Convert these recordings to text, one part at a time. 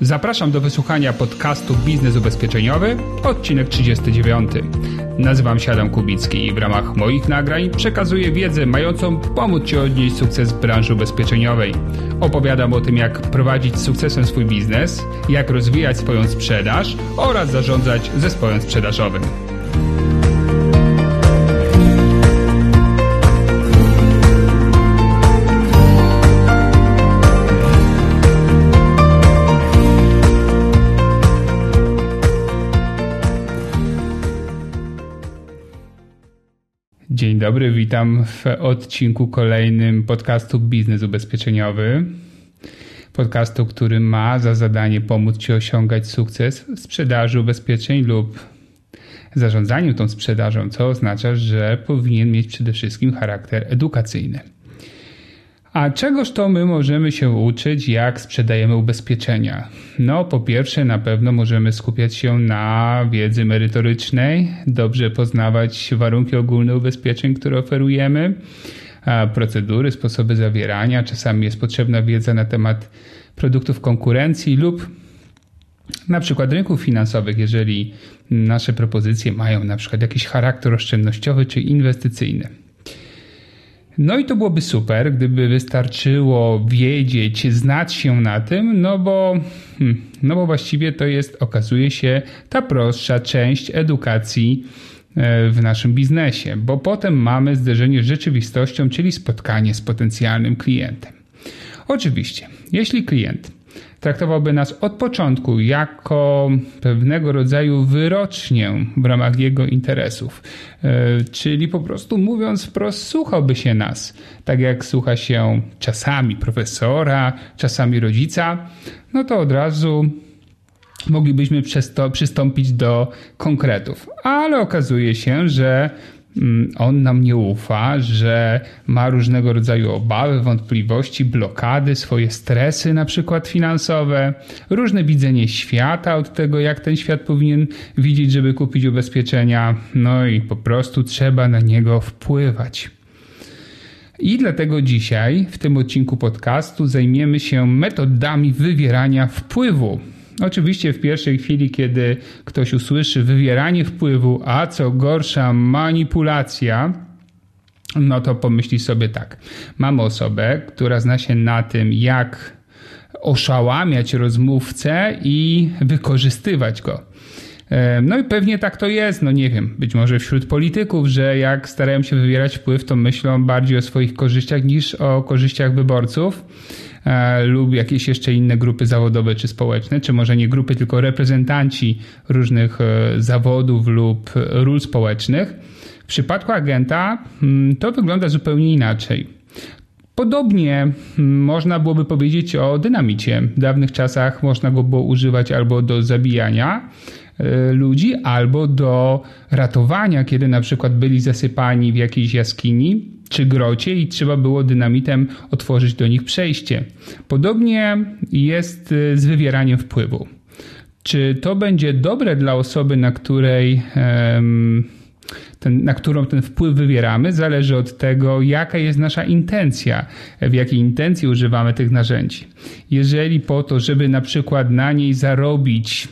Zapraszam do wysłuchania podcastu Biznes Ubezpieczeniowy, odcinek 39. Nazywam się Adam Kubicki i w ramach moich nagrań przekazuję wiedzę mającą pomóc Ci odnieść sukces w branży ubezpieczeniowej. Opowiadam o tym, jak prowadzić z sukcesem swój biznes, jak rozwijać swoją sprzedaż oraz zarządzać zespołem sprzedażowym. Dzień dobry, witam w odcinku kolejnym podcastu Biznes Ubezpieczeniowy. Podcastu, który ma za zadanie pomóc Ci osiągać sukces w sprzedaży ubezpieczeń lub zarządzaniu tą sprzedażą, co oznacza, że powinien mieć przede wszystkim charakter edukacyjny. A czegoż to my możemy się uczyć, jak sprzedajemy ubezpieczenia? No, po pierwsze, na pewno możemy skupiać się na wiedzy merytorycznej, dobrze poznawać warunki ogólne ubezpieczeń, które oferujemy, procedury, sposoby zawierania. Czasami jest potrzebna wiedza na temat produktów konkurencji lub na przykład rynków finansowych, jeżeli nasze propozycje mają na przykład jakiś charakter oszczędnościowy czy inwestycyjny. No i to byłoby super, gdyby wystarczyło wiedzieć, znać się na tym, no bo, hmm, no bo właściwie to jest, okazuje się, ta prostsza część edukacji e, w naszym biznesie, bo potem mamy zderzenie z rzeczywistością, czyli spotkanie z potencjalnym klientem. Oczywiście, jeśli klient traktowałby nas od początku jako pewnego rodzaju wyrocznię w ramach jego interesów. E, czyli po prostu mówiąc wprost, słuchałby się nas, tak jak słucha się czasami profesora, czasami rodzica, no to od razu moglibyśmy przez to przystąpić do konkretów. Ale okazuje się, że on nam nie ufa, że ma różnego rodzaju obawy, wątpliwości, blokady, swoje stresy, na przykład finansowe, różne widzenie świata od tego, jak ten świat powinien widzieć, żeby kupić ubezpieczenia. No i po prostu trzeba na niego wpływać. I dlatego dzisiaj w tym odcinku podcastu zajmiemy się metodami wywierania wpływu Oczywiście w pierwszej chwili, kiedy ktoś usłyszy wywieranie wpływu, a co gorsza manipulacja, no to pomyśli sobie tak. Mamy osobę, która zna się na tym, jak oszałamiać rozmówcę i wykorzystywać go. E, no i pewnie tak to jest, no nie wiem, być może wśród polityków, że jak starają się wywierać wpływ, to myślą bardziej o swoich korzyściach niż o korzyściach wyborców. E, lub jakieś jeszcze inne grupy zawodowe czy społeczne, czy może nie grupy, tylko reprezentanci różnych e, zawodów lub ról społecznych. W przypadku agenta mm, to wygląda zupełnie inaczej. Podobnie mm, można byłoby powiedzieć o dynamicie. W dawnych czasach można go było używać albo do zabijania e, ludzi, albo do ratowania, kiedy na przykład byli zasypani w jakiejś jaskini czy grocie i trzeba było dynamitem otworzyć do nich przejście. Podobnie jest y, z wywieraniem wpływu. Czy to będzie dobre dla osoby, na której ten, na którą ten wpływ wywieramy, zależy od tego, jaka jest nasza intencja, w jakiej intencji używamy tych narzędzi. Jeżeli po to, żeby na przykład na niej zarobić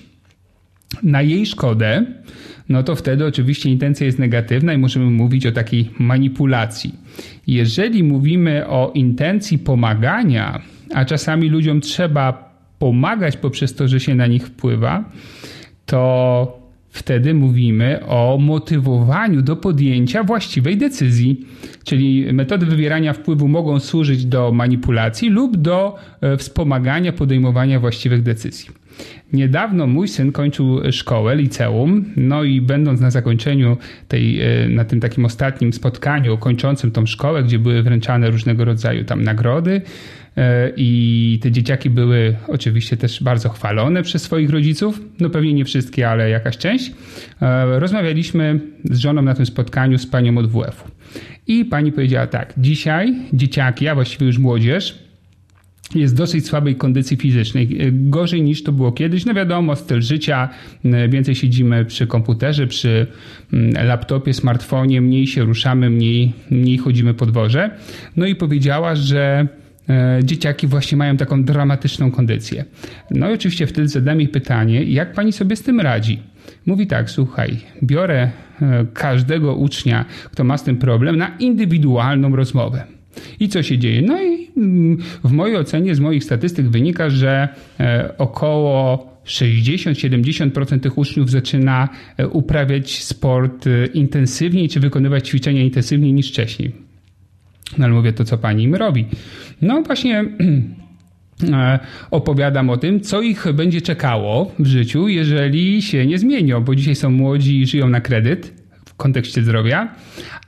na jej szkodę, no to wtedy oczywiście intencja jest negatywna i możemy mówić o takiej manipulacji. Jeżeli mówimy o intencji pomagania, a czasami ludziom trzeba pomagać poprzez to, że się na nich wpływa, to wtedy mówimy o motywowaniu do podjęcia właściwej decyzji. Czyli metody wywierania wpływu mogą służyć do manipulacji lub do e, wspomagania podejmowania właściwych decyzji. Niedawno mój syn kończył szkołę, liceum, no i będąc na zakończeniu tej, e, na tym takim ostatnim spotkaniu kończącym tą szkołę, gdzie były wręczane różnego rodzaju tam nagrody, i te dzieciaki były oczywiście też bardzo chwalone przez swoich rodziców, no pewnie nie wszystkie, ale jakaś część. E, rozmawialiśmy z żoną na tym spotkaniu z panią od WF-u. I pani powiedziała tak: Dzisiaj dzieciaki, a właściwie już młodzież, jest w dosyć słabej kondycji fizycznej. Gorzej niż to było kiedyś. No wiadomo, styl życia, więcej siedzimy przy komputerze, przy mm, laptopie, smartfonie, mniej się ruszamy, mniej, mniej chodzimy po dworze. No i powiedziała, że e, dzieciaki właśnie mają taką dramatyczną kondycję. No i oczywiście wtedy zadam jej pytanie, jak pani sobie z tym radzi? Mówi tak, słuchaj, biorę e, każdego ucznia, kto ma z tym problem, na indywidualną rozmowę. I co się dzieje? No i mm, w mojej ocenie, z moich statystyk wynika, że e, około 60-70% tych uczniów zaczyna e, uprawiać sport intensywniej czy wykonywać ćwiczenia intensywniej niż wcześniej. No ale mówię, to co pani im robi? No właśnie E, opowiadam o tym, co ich będzie czekało w życiu, jeżeli się nie zmienią, bo dzisiaj są młodzi i żyją na kredyt w kontekście zdrowia,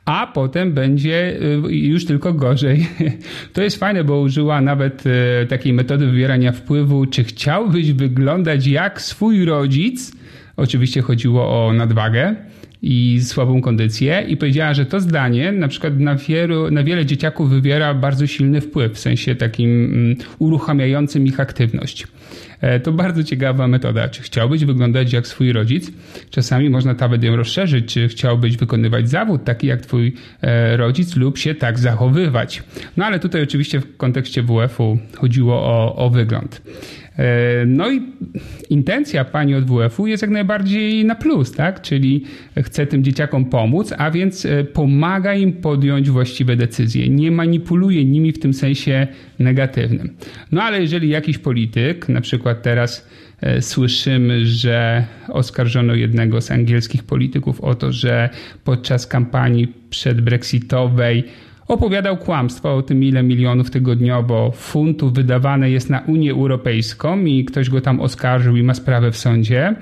a potem będzie e, już tylko gorzej. To jest fajne, bo użyła nawet e, takiej metody wywierania wpływu, czy chciałbyś wyglądać jak swój rodzic. Oczywiście chodziło o nadwagę i słabą kondycję i powiedziała, że to zdanie na przykład na, wielu, na wiele dzieciaków wywiera bardzo silny wpływ, w sensie takim mm, uruchamiającym ich aktywność. E, to bardzo ciekawa metoda. Czy chciałbyś wyglądać jak swój rodzic? Czasami można nawet ją rozszerzyć. Czy chciałbyś wykonywać zawód taki jak twój e, rodzic lub się tak zachowywać? No ale tutaj oczywiście w kontekście WF-u chodziło o, o wygląd. E, no i intencja pani od WF-u jest jak najbardziej na plus, tak? Czyli chce tym dzieciakom pomóc, a więc e, pomaga im podjąć właściwe decyzje. Nie manipuluje nimi w tym sensie negatywnym. No ale jeżeli jakiś polityk, na przykład teraz e, słyszymy, że oskarżono jednego z angielskich polityków o to, że podczas kampanii przedbrexitowej Opowiadał kłamstwa o tym, ile milionów tygodniowo funtów wydawane jest na Unię Europejską i ktoś go tam oskarżył i ma sprawę w sądzie.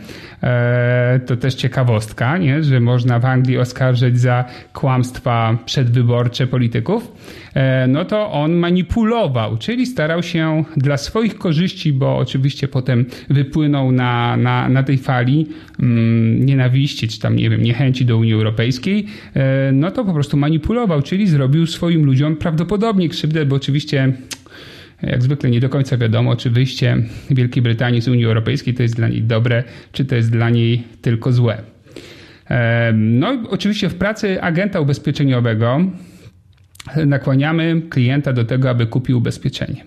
E, to też ciekawostka, nie? że można w Anglii oskarżyć za kłamstwa przedwyborcze polityków. E, no to on manipulował, czyli starał się dla swoich korzyści, bo oczywiście potem wypłynął na, na, na tej fali mm, nienawiści, czy tam, nie wiem, niechęci do Unii Europejskiej, e, no to po prostu manipulował, czyli zrobił swoim ludziom prawdopodobnie krzywdę, bo oczywiście jak zwykle nie do końca wiadomo, czy wyjście Wielkiej Brytanii z Unii Europejskiej to jest dla niej dobre, czy to jest dla niej tylko złe. E, no oczywiście w pracy agenta ubezpieczeniowego nakłaniamy klienta do tego, aby kupił ubezpieczenie.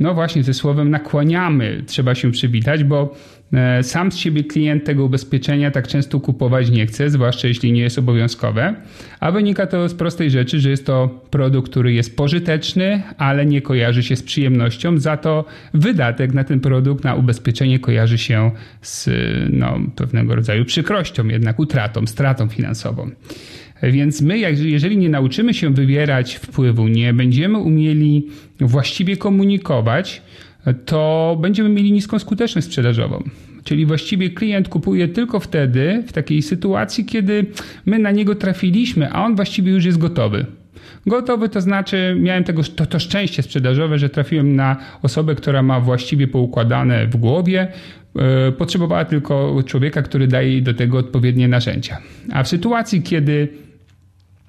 No właśnie, ze słowem nakłaniamy trzeba się przywitać, bo sam z siebie klient tego ubezpieczenia tak często kupować nie chce, zwłaszcza jeśli nie jest obowiązkowe, a wynika to z prostej rzeczy, że jest to produkt, który jest pożyteczny, ale nie kojarzy się z przyjemnością, za to wydatek na ten produkt, na ubezpieczenie kojarzy się z no, pewnego rodzaju przykrością, jednak utratą, stratą finansową. Więc my, jeżeli nie nauczymy się wywierać wpływu, nie będziemy umieli właściwie komunikować, to będziemy mieli niską skuteczność sprzedażową. Czyli właściwie klient kupuje tylko wtedy, w takiej sytuacji, kiedy my na niego trafiliśmy, a on właściwie już jest gotowy. Gotowy to znaczy, miałem tego, to, to szczęście sprzedażowe, że trafiłem na osobę, która ma właściwie poukładane w głowie, e, potrzebowała tylko człowieka, który daje jej do tego odpowiednie narzędzia. A w sytuacji, kiedy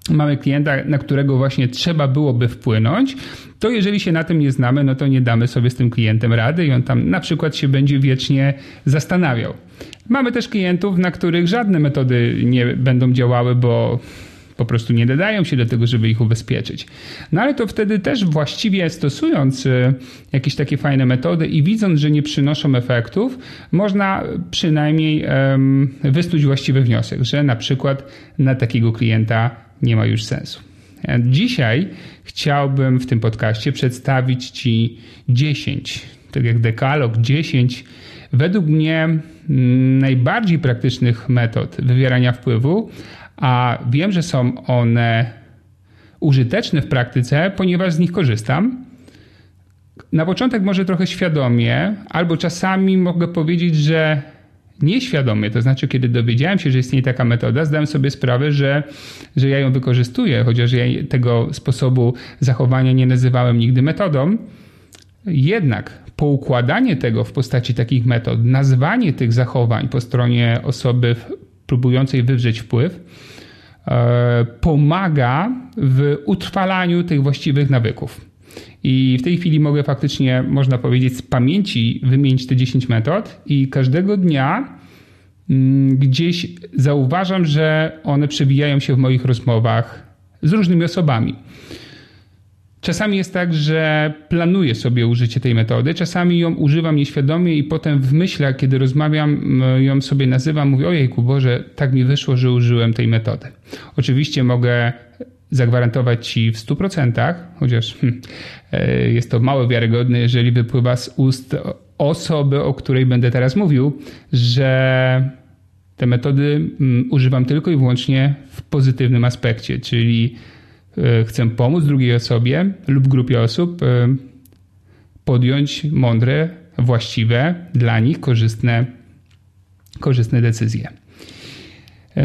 mamy klienta, na którego właśnie trzeba byłoby wpłynąć, to jeżeli się na tym nie znamy, no to nie damy sobie z tym klientem rady i on tam na przykład się będzie wiecznie zastanawiał. Mamy też klientów, na których żadne metody nie będą działały, bo po prostu nie nadają się do tego, żeby ich ubezpieczyć. No ale to wtedy też właściwie stosując e, jakieś takie fajne metody i widząc, że nie przynoszą efektów, można przynajmniej um, wysnuć właściwy wniosek, że na przykład na takiego klienta nie ma już sensu. Dzisiaj chciałbym w tym podcaście przedstawić Ci 10, tak jak dekalog, 10 według mnie mm, najbardziej praktycznych metod wywierania wpływu, a wiem, że są one użyteczne w praktyce, ponieważ z nich korzystam. Na początek może trochę świadomie, albo czasami mogę powiedzieć, że nieświadomie, to znaczy kiedy dowiedziałem się, że istnieje taka metoda, zdałem sobie sprawę, że, że ja ją wykorzystuję, chociaż ja tego sposobu zachowania nie nazywałem nigdy metodą. Jednak poukładanie tego w postaci takich metod, nazwanie tych zachowań po stronie osoby próbującej wywrzeć wpływ, e, pomaga w utrwalaniu tych właściwych nawyków. I w tej chwili mogę faktycznie, można powiedzieć, z pamięci wymienić te 10 metod i każdego dnia mm, gdzieś zauważam, że one przewijają się w moich rozmowach z różnymi osobami. Czasami jest tak, że planuję sobie użycie tej metody, czasami ją używam nieświadomie i potem w myślach, kiedy rozmawiam, ją sobie nazywam, mówię, ojejku Boże, tak mi wyszło, że użyłem tej metody. Oczywiście mogę zagwarantować Ci w 100%, chociaż hmm, e, jest to mało wiarygodne, jeżeli wypływa z ust osoby, o której będę teraz mówił, że te metody mm, używam tylko i wyłącznie w pozytywnym aspekcie, czyli e, chcę pomóc drugiej osobie lub grupie osób e, podjąć mądre, właściwe, dla nich korzystne, korzystne decyzje.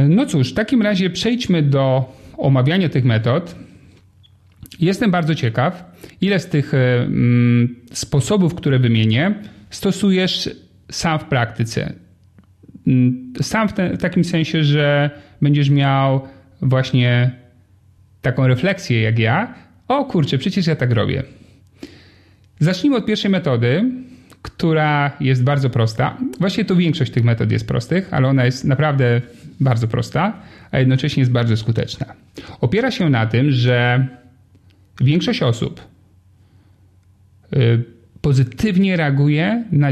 No cóż, w takim razie przejdźmy do omawiania tych metod, jestem bardzo ciekaw, ile z tych e, mm, sposobów, które wymienię, stosujesz sam w praktyce. Mm, sam w, te, w takim sensie, że będziesz miał właśnie taką refleksję jak ja. O kurczę, przecież ja tak robię. Zacznijmy od pierwszej metody, która jest bardzo prosta. Właściwie to większość tych metod jest prostych, ale ona jest naprawdę bardzo prosta, a jednocześnie jest bardzo skuteczna. Opiera się na tym, że większość osób y, pozytywnie reaguje na,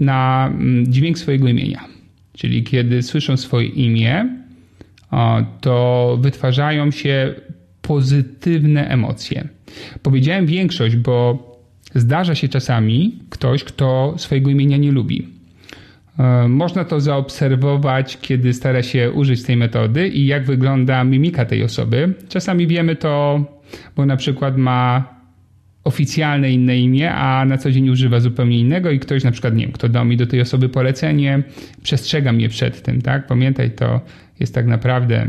na mm, dźwięk swojego imienia. Czyli kiedy słyszą swoje imię, to wytwarzają się pozytywne emocje. Powiedziałem większość, bo Zdarza się czasami ktoś, kto swojego imienia nie lubi. E, można to zaobserwować, kiedy stara się użyć tej metody i jak wygląda mimika tej osoby. Czasami wiemy to, bo na przykład ma oficjalne inne imię, a na co dzień używa zupełnie innego i ktoś na przykład, nie wiem, kto dał mi do tej osoby polecenie, przestrzega mnie przed tym, tak? Pamiętaj, to jest tak naprawdę,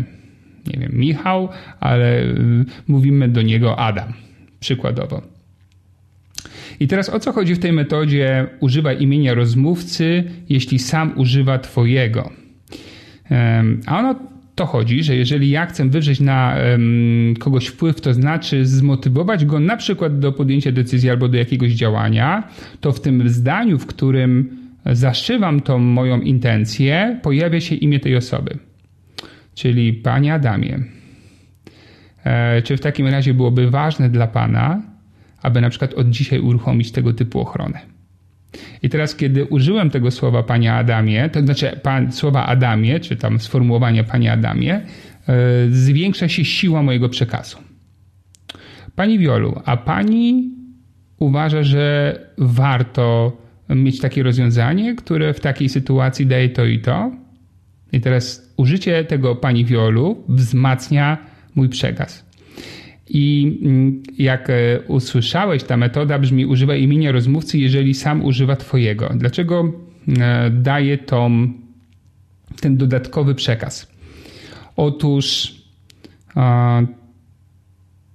nie wiem, Michał, ale y, mówimy do niego Adam, przykładowo. I teraz o co chodzi w tej metodzie używa imienia rozmówcy, jeśli sam używa Twojego? A ono to chodzi, że jeżeli ja chcę wywrzeć na kogoś wpływ, to znaczy zmotywować go na przykład do podjęcia decyzji albo do jakiegoś działania, to w tym zdaniu, w którym zaszywam tą moją intencję, pojawia się imię tej osoby. Czyli Panie Adamie, e, czy w takim razie byłoby ważne dla Pana, aby na przykład od dzisiaj uruchomić tego typu ochronę. I teraz, kiedy użyłem tego słowa Panie Adamie, to znaczy pan, słowa Adamie, czy tam sformułowania Panie Adamie, yy, zwiększa się siła mojego przekazu. Pani Wiolu, a Pani uważa, że warto mieć takie rozwiązanie, które w takiej sytuacji daje to i to? I teraz użycie tego Pani Wiolu wzmacnia mój przekaz. I mm, jak e, usłyszałeś, ta metoda brzmi używaj imienia rozmówcy, jeżeli sam używa Twojego. Dlaczego e, daje tą, ten dodatkowy przekaz? Otóż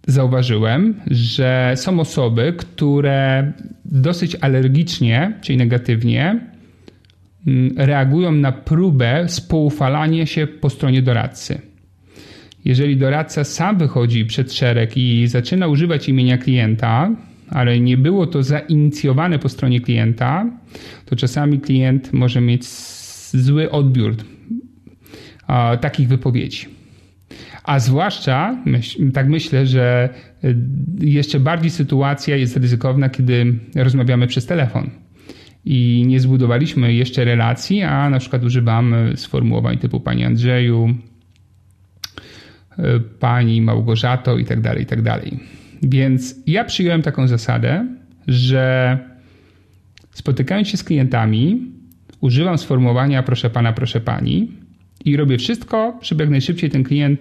zauważyłem, że są osoby, które dosyć alergicznie, czyli negatywnie, mm, reagują na próbę spoufalania się po stronie doradcy. Jeżeli doradca sam wychodzi przed szereg i zaczyna używać imienia klienta, ale nie było to zainicjowane po stronie klienta, to czasami klient może mieć zły odbiór takich wypowiedzi. A zwłaszcza, tak myślę, że y, jeszcze bardziej sytuacja jest ryzykowna, kiedy rozmawiamy przez telefon i nie zbudowaliśmy jeszcze relacji, a na przykład używamy sformułowań typu Panie Andrzeju, pani Małgorzato i tak dalej, i tak dalej. Więc ja przyjąłem taką zasadę, że spotykając się z klientami, używam sformułowania proszę pana, proszę pani i robię wszystko, żeby jak najszybciej ten klient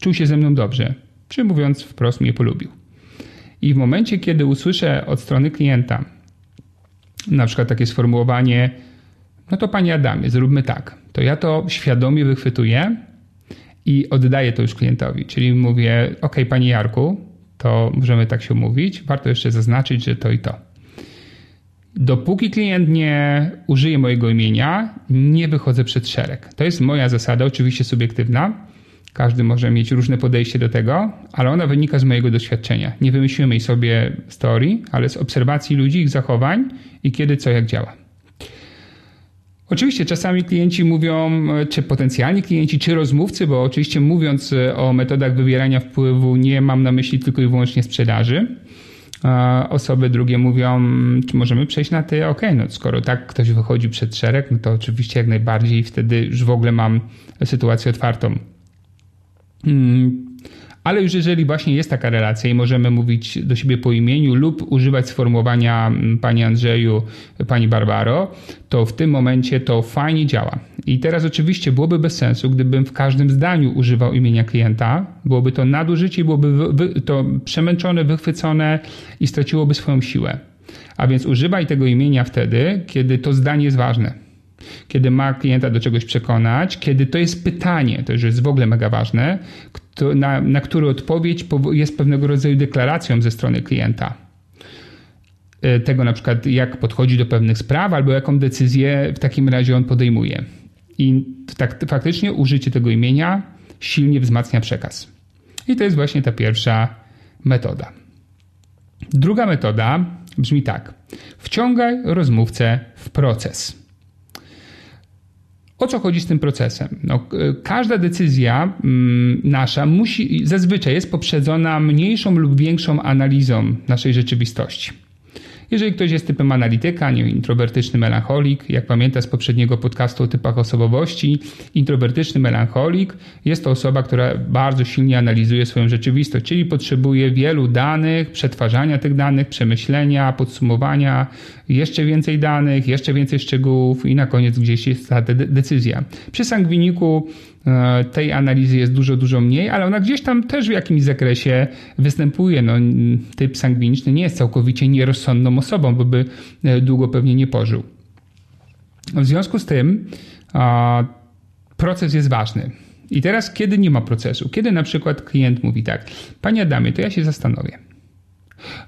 czuł się ze mną dobrze, czy mówiąc wprost mnie polubił. I w momencie, kiedy usłyszę od strony klienta na przykład takie sformułowanie, no to panie Adamie, zróbmy tak, to ja to świadomie wychwytuję i oddaję to już klientowi. Czyli mówię, OK, panie Jarku, to możemy tak się umówić. Warto jeszcze zaznaczyć, że to i to. Dopóki klient nie użyje mojego imienia, nie wychodzę przed szereg. To jest moja zasada, oczywiście subiektywna. Każdy może mieć różne podejście do tego, ale ona wynika z mojego doświadczenia. Nie wymyśliłem jej sobie z teorii, ale z obserwacji ludzi, ich zachowań i kiedy co jak działa. Oczywiście czasami klienci mówią, czy potencjalni klienci, czy rozmówcy, bo oczywiście mówiąc o metodach wywierania wpływu, nie mam na myśli tylko i wyłącznie sprzedaży. osoby drugie mówią, czy możemy przejść na ty, ok, no skoro tak ktoś wychodzi przed szereg, no to oczywiście jak najbardziej wtedy już w ogóle mam sytuację otwartą. Hmm. Ale już jeżeli właśnie jest taka relacja i możemy mówić do siebie po imieniu lub używać sformułowania mm, Pani Andrzeju, Pani Barbaro, to w tym momencie to fajnie działa. I teraz oczywiście byłoby bez sensu, gdybym w każdym zdaniu używał imienia klienta, byłoby to nadużycie, byłoby to przemęczone, wychwycone i straciłoby swoją siłę. A więc używaj tego imienia wtedy, kiedy to zdanie jest ważne. Kiedy ma klienta do czegoś przekonać, kiedy to jest pytanie, to już jest w ogóle mega ważne, na, na który odpowiedź jest pewnego rodzaju deklaracją ze strony klienta. E, tego na przykład, jak podchodzi do pewnych spraw, albo jaką decyzję w takim razie on podejmuje. I tak, faktycznie użycie tego imienia silnie wzmacnia przekaz. I to jest właśnie ta pierwsza metoda. Druga metoda brzmi tak: wciągaj rozmówcę w proces. O co chodzi z tym procesem? No, każda decyzja mm, nasza musi, zazwyczaj jest poprzedzona mniejszą lub większą analizą naszej rzeczywistości. Jeżeli ktoś jest typem analityka, nie introwertyczny melancholik, jak pamięta z poprzedniego podcastu o typach osobowości, introwertyczny melancholik jest to osoba, która bardzo silnie analizuje swoją rzeczywistość, czyli potrzebuje wielu danych, przetwarzania tych danych, przemyślenia, podsumowania, jeszcze więcej danych, jeszcze więcej szczegółów i na koniec gdzieś jest ta decyzja. Przy sangwiniku tej analizy jest dużo, dużo mniej, ale ona gdzieś tam też w jakimś zakresie występuje. No, typ sangwiniczny nie jest całkowicie nierozsądną osobą, bo by e, długo pewnie nie pożył. W związku z tym proces jest ważny. I teraz, kiedy nie ma procesu? Kiedy na przykład klient mówi tak, Panie Adamie, to ja się zastanowię.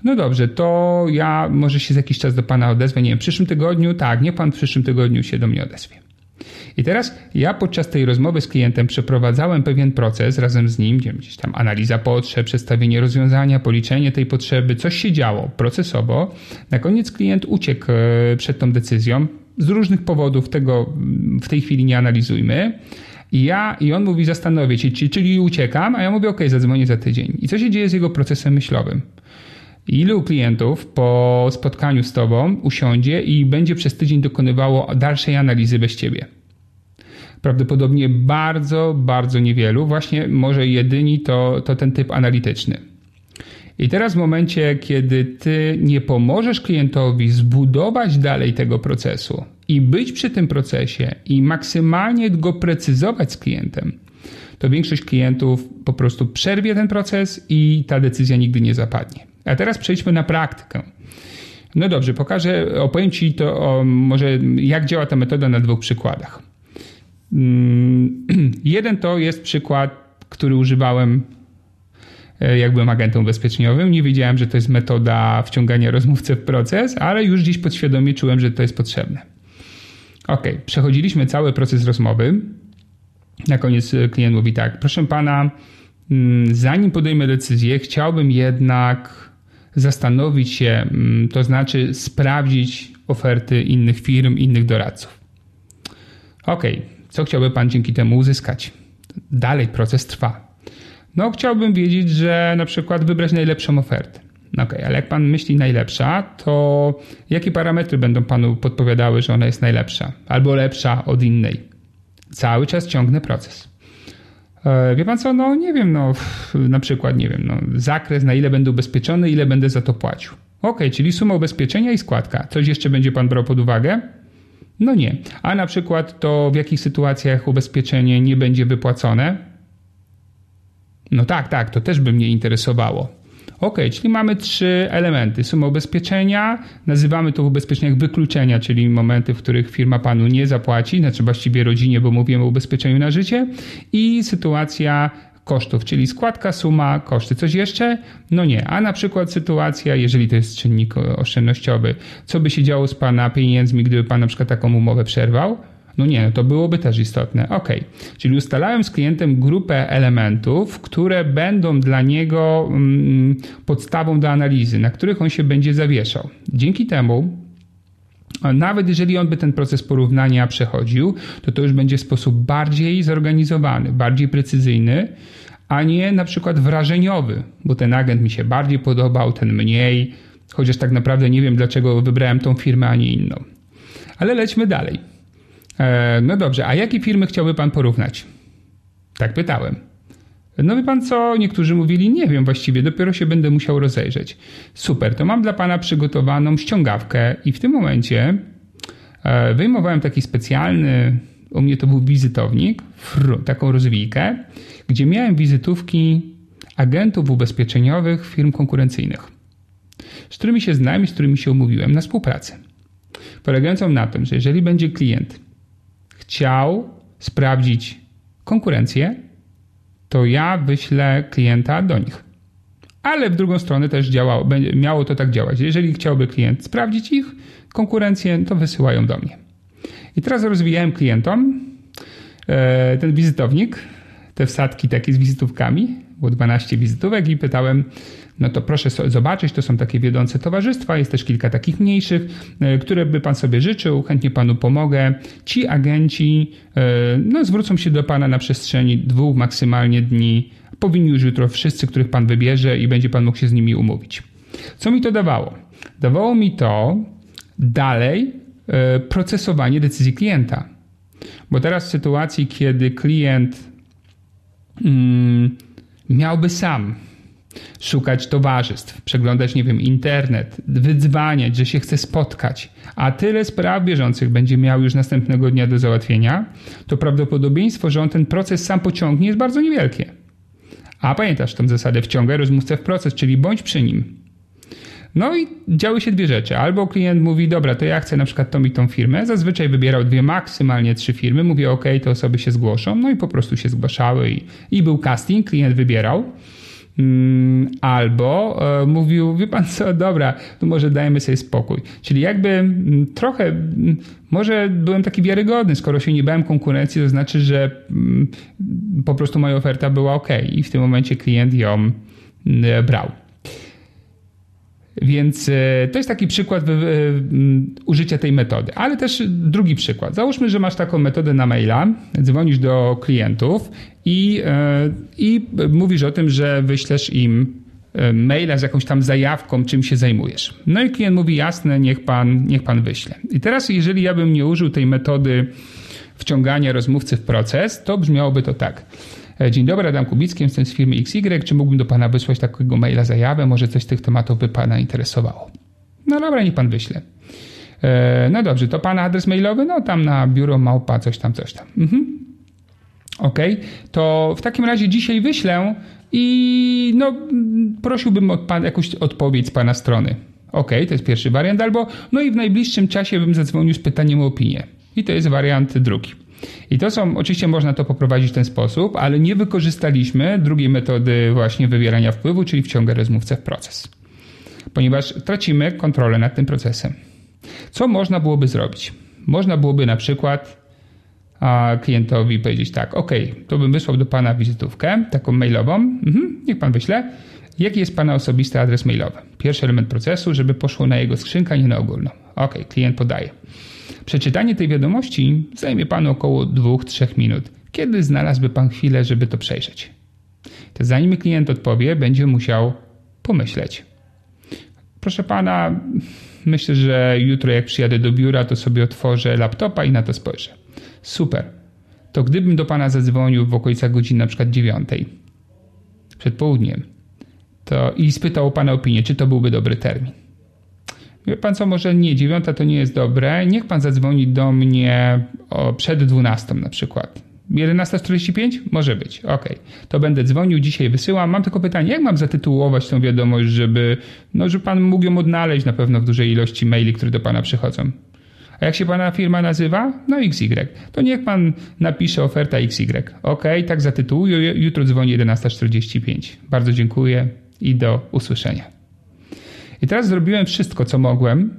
No dobrze, to ja może się za jakiś czas do Pana odezwę. Nie wiem, w przyszłym tygodniu? Tak, nie Pan w przyszłym tygodniu się do mnie odezwie. I teraz ja podczas tej rozmowy z klientem przeprowadzałem pewien proces razem z nim, gdzieś tam analiza potrzeb, przedstawienie rozwiązania, policzenie tej potrzeby, coś się działo procesowo. Na koniec klient uciekł e, przed tą decyzją. Z różnych powodów tego w tej chwili nie analizujmy. I ja, i on mówi, zastanowię się, czyli uciekam, a ja mówię, ok, zadzwonię za tydzień. I co się dzieje z jego procesem myślowym? Ilu klientów po spotkaniu z tobą usiądzie i będzie przez tydzień dokonywało dalszej analizy bez ciebie? Prawdopodobnie bardzo, bardzo niewielu, właśnie może jedyni to, to ten typ analityczny. I teraz w momencie, kiedy ty nie pomożesz klientowi zbudować dalej tego procesu i być przy tym procesie i maksymalnie go precyzować z klientem, to większość klientów po prostu przerwie ten proces i ta decyzja nigdy nie zapadnie. A teraz przejdźmy na praktykę. No dobrze, pokażę, opowiem Ci to o, może jak działa ta metoda na dwóch przykładach. Mm, jeden to jest przykład, który używałem e, jak byłem agentem ubezpieczeniowym. Nie wiedziałem, że to jest metoda wciągania rozmówcy w proces, ale już dziś podświadomie czułem, że to jest potrzebne. Ok, przechodziliśmy cały proces rozmowy. Na koniec klient mówi tak, proszę pana, mm, zanim podejmę decyzję, chciałbym jednak zastanowić się, mm, to znaczy sprawdzić oferty innych firm, innych doradców. Ok, co chciałby Pan dzięki temu uzyskać? Dalej proces trwa. No, chciałbym wiedzieć, że na przykład wybrać najlepszą ofertę. Ok, ale jak Pan myśli najlepsza, to jakie parametry będą Panu podpowiadały, że ona jest najlepsza albo lepsza od innej? Cały czas ciągnę proces. E, wie Pan co, no nie wiem, no na przykład, nie wiem, no, zakres, na ile będę ubezpieczony, ile będę za to płacił. Ok, czyli suma ubezpieczenia i składka. Coś jeszcze będzie Pan brał pod uwagę? No nie. A na przykład to w jakich sytuacjach ubezpieczenie nie będzie wypłacone? No tak, tak, to też by mnie interesowało. Ok, czyli mamy trzy elementy. Suma ubezpieczenia, nazywamy to w ubezpieczeniach wykluczenia, czyli momenty, w których firma panu nie zapłaci, znaczy właściwie rodzinie, bo mówimy o ubezpieczeniu na życie, i sytuacja kosztów, czyli składka, suma, koszty. Coś jeszcze? No nie. A na przykład sytuacja, jeżeli to jest czynnik oszczędnościowy, co by się działo z Pana pieniędzmi, gdyby Pan na przykład taką umowę przerwał? No nie, to byłoby też istotne. Ok, czyli ustalałem z klientem grupę elementów, które będą dla niego mm, podstawą do analizy, na których on się będzie zawieszał. Dzięki temu nawet jeżeli on by ten proces porównania przechodził, to to już będzie sposób bardziej zorganizowany, bardziej precyzyjny, a nie na przykład wrażeniowy, bo ten agent mi się bardziej podobał, ten mniej, chociaż tak naprawdę nie wiem dlaczego wybrałem tą firmę, a nie inną. Ale lećmy dalej. E, no dobrze, a jakie firmy chciałby pan porównać? Tak pytałem. No wie pan co, niektórzy mówili, nie wiem właściwie, dopiero się będę musiał rozejrzeć. Super, to mam dla pana przygotowaną ściągawkę i w tym momencie e, wyjmowałem taki specjalny, u mnie to był wizytownik, taką rozwijkę, gdzie miałem wizytówki agentów ubezpieczeniowych firm konkurencyjnych, z którymi się znałem i z którymi się umówiłem na współpracę. Polegającą na tym, że jeżeli będzie klient chciał sprawdzić konkurencję, to ja wyślę klienta do nich. Ale w drugą stronę też działało, miało to tak działać. Jeżeli chciałby klient sprawdzić ich konkurencję, to wysyłają do mnie. I teraz rozwijałem klientom e, ten wizytownik, te wsadki takie z wizytówkami, było 12 wizytówek i pytałem, no to proszę zobaczyć, to są takie wiodące towarzystwa, jest też kilka takich mniejszych, e, które by pan sobie życzył, chętnie panu pomogę. Ci agenci e, no, zwrócą się do pana na przestrzeni dwóch maksymalnie dni. Powinni już jutro wszyscy, których pan wybierze i będzie pan mógł się z nimi umówić. Co mi to dawało? Dawało mi to dalej e, procesowanie decyzji klienta. Bo teraz w sytuacji, kiedy klient mm, miałby sam szukać towarzystw, przeglądać, nie wiem, internet, wydzwaniać, że się chce spotkać, a tyle spraw bieżących będzie miał już następnego dnia do załatwienia, to prawdopodobieństwo, że on ten proces sam pociągnie jest bardzo niewielkie. A pamiętasz tą zasadę wciągaj rozmówcę w proces, czyli bądź przy nim. No i działy się dwie rzeczy. Albo klient mówi, dobra, to ja chcę na przykład tą i tą firmę. Zazwyczaj wybierał dwie, maksymalnie trzy firmy. Mówię, ok, te osoby się zgłoszą. No i po prostu się zgłaszały i, i był casting, klient wybierał. Mm, albo e, mówił, wie pan co, dobra, to może dajmy sobie spokój. Czyli jakby mm, trochę, mm, może byłem taki wiarygodny, skoro się nie bałem konkurencji, to znaczy, że po prostu moja oferta była ok i w tym momencie klient ją brał. Więc e, to jest taki przykład użycia tej metody. Ale też drugi przykład. Załóżmy, że masz taką metodę na maila, dzwonisz do klientów i, e, i mówisz o tym, że wyślesz im e, maila z jakąś tam zajawką, czym się zajmujesz. No i klient mówi, jasne, niech pan, niech pan wyśle. I teraz, jeżeli ja bym nie użył tej metody wciągania rozmówcy w proces, to brzmiałoby to tak. E, dzień dobry, Adam Kubicki, jestem z firmy XY. Czy mógłbym do Pana wysłać takiego maila zajawę? Może coś z tych tematów by Pana interesowało. No dobra, niech Pan wyśle. E, no dobrze, to Pana adres mailowy? No tam na biuro małpa, coś tam, coś tam. Mhm. Ok, to w takim razie dzisiaj wyślę i no prosiłbym o pan, jakąś odpowiedź z Pana strony. Ok, to jest pierwszy wariant, albo no i w najbliższym czasie bym zadzwonił z pytaniem o opinię. I to jest wariant drugi. I to są, oczywiście można to poprowadzić w ten sposób, ale nie wykorzystaliśmy drugiej metody właśnie wywierania wpływu, czyli wciąga rozmówcę w proces. Ponieważ tracimy kontrolę nad tym procesem. Co można byłoby zrobić? Można byłoby na przykład a klientowi powiedzieć tak, ok, to bym wysłał do Pana wizytówkę, taką mailową, mhm, niech Pan wyśle. Jaki jest Pana osobisty adres mailowy? Pierwszy element procesu, żeby poszło na jego skrzynkę, nie na ogólną. Ok, klient podaje. Przeczytanie tej wiadomości zajmie Panu około 2-3 minut. Kiedy znalazłby Pan chwilę, żeby to przejrzeć? To zanim klient odpowie, będzie musiał pomyśleć. Proszę Pana, myślę, że jutro jak przyjadę do biura, to sobie otworzę laptopa i na to spojrzę. Super. To gdybym do Pana zadzwonił w okolicach godziny na przykład 9 przed południem to i spytał o Pana opinię, czy to byłby dobry termin. Wie pan co, może nie, dziewiąta to nie jest dobre. Niech pan zadzwoni do mnie o, przed dwunastą na przykład. 11.45? Może być, ok. To będę dzwonił, dzisiaj wysyłam. Mam tylko pytanie, jak mam zatytułować tą wiadomość, żeby, no, żeby pan mógł ją odnaleźć na pewno w dużej ilości maili, które do pana przychodzą. A jak się pana firma nazywa? No XY. To niech pan napisze oferta XY. Ok, tak zatytułuję. Jutro dzwoni 11.45. Bardzo dziękuję i do usłyszenia. I teraz zrobiłem wszystko, co mogłem,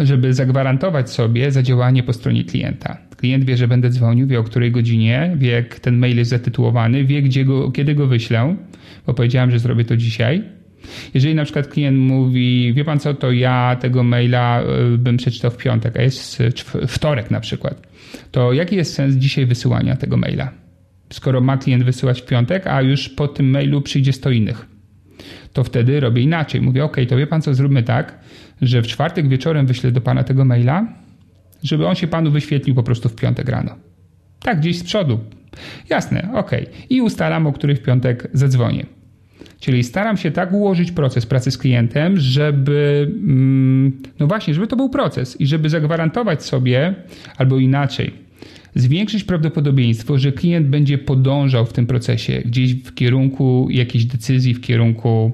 żeby zagwarantować sobie zadziałanie po stronie klienta. Klient wie, że będę dzwonił, wie o której godzinie, wie jak ten mail jest zatytułowany, wie gdzie go, kiedy go wyślę, bo powiedziałem, że zrobię to dzisiaj. Jeżeli na przykład klient mówi, wie pan co, to ja tego maila y, bym przeczytał w piątek, a jest wtorek na przykład, to jaki jest sens dzisiaj wysyłania tego maila? skoro ma klient wysyłać w piątek, a już po tym mailu przyjdzie 100 innych. To wtedy robię inaczej. Mówię, ok, to wie pan co, zróbmy tak, że w czwartek wieczorem wyślę do pana tego maila, żeby on się panu wyświetlił po prostu w piątek rano. Tak, gdzieś z przodu. Jasne, ok. I ustalam, o której w piątek zadzwonię. Czyli staram się tak ułożyć proces pracy z klientem, żeby, mm, no właśnie, żeby to był proces i żeby zagwarantować sobie, albo inaczej, zwiększyć prawdopodobieństwo, że klient będzie podążał w tym procesie gdzieś w kierunku jakiejś decyzji, w kierunku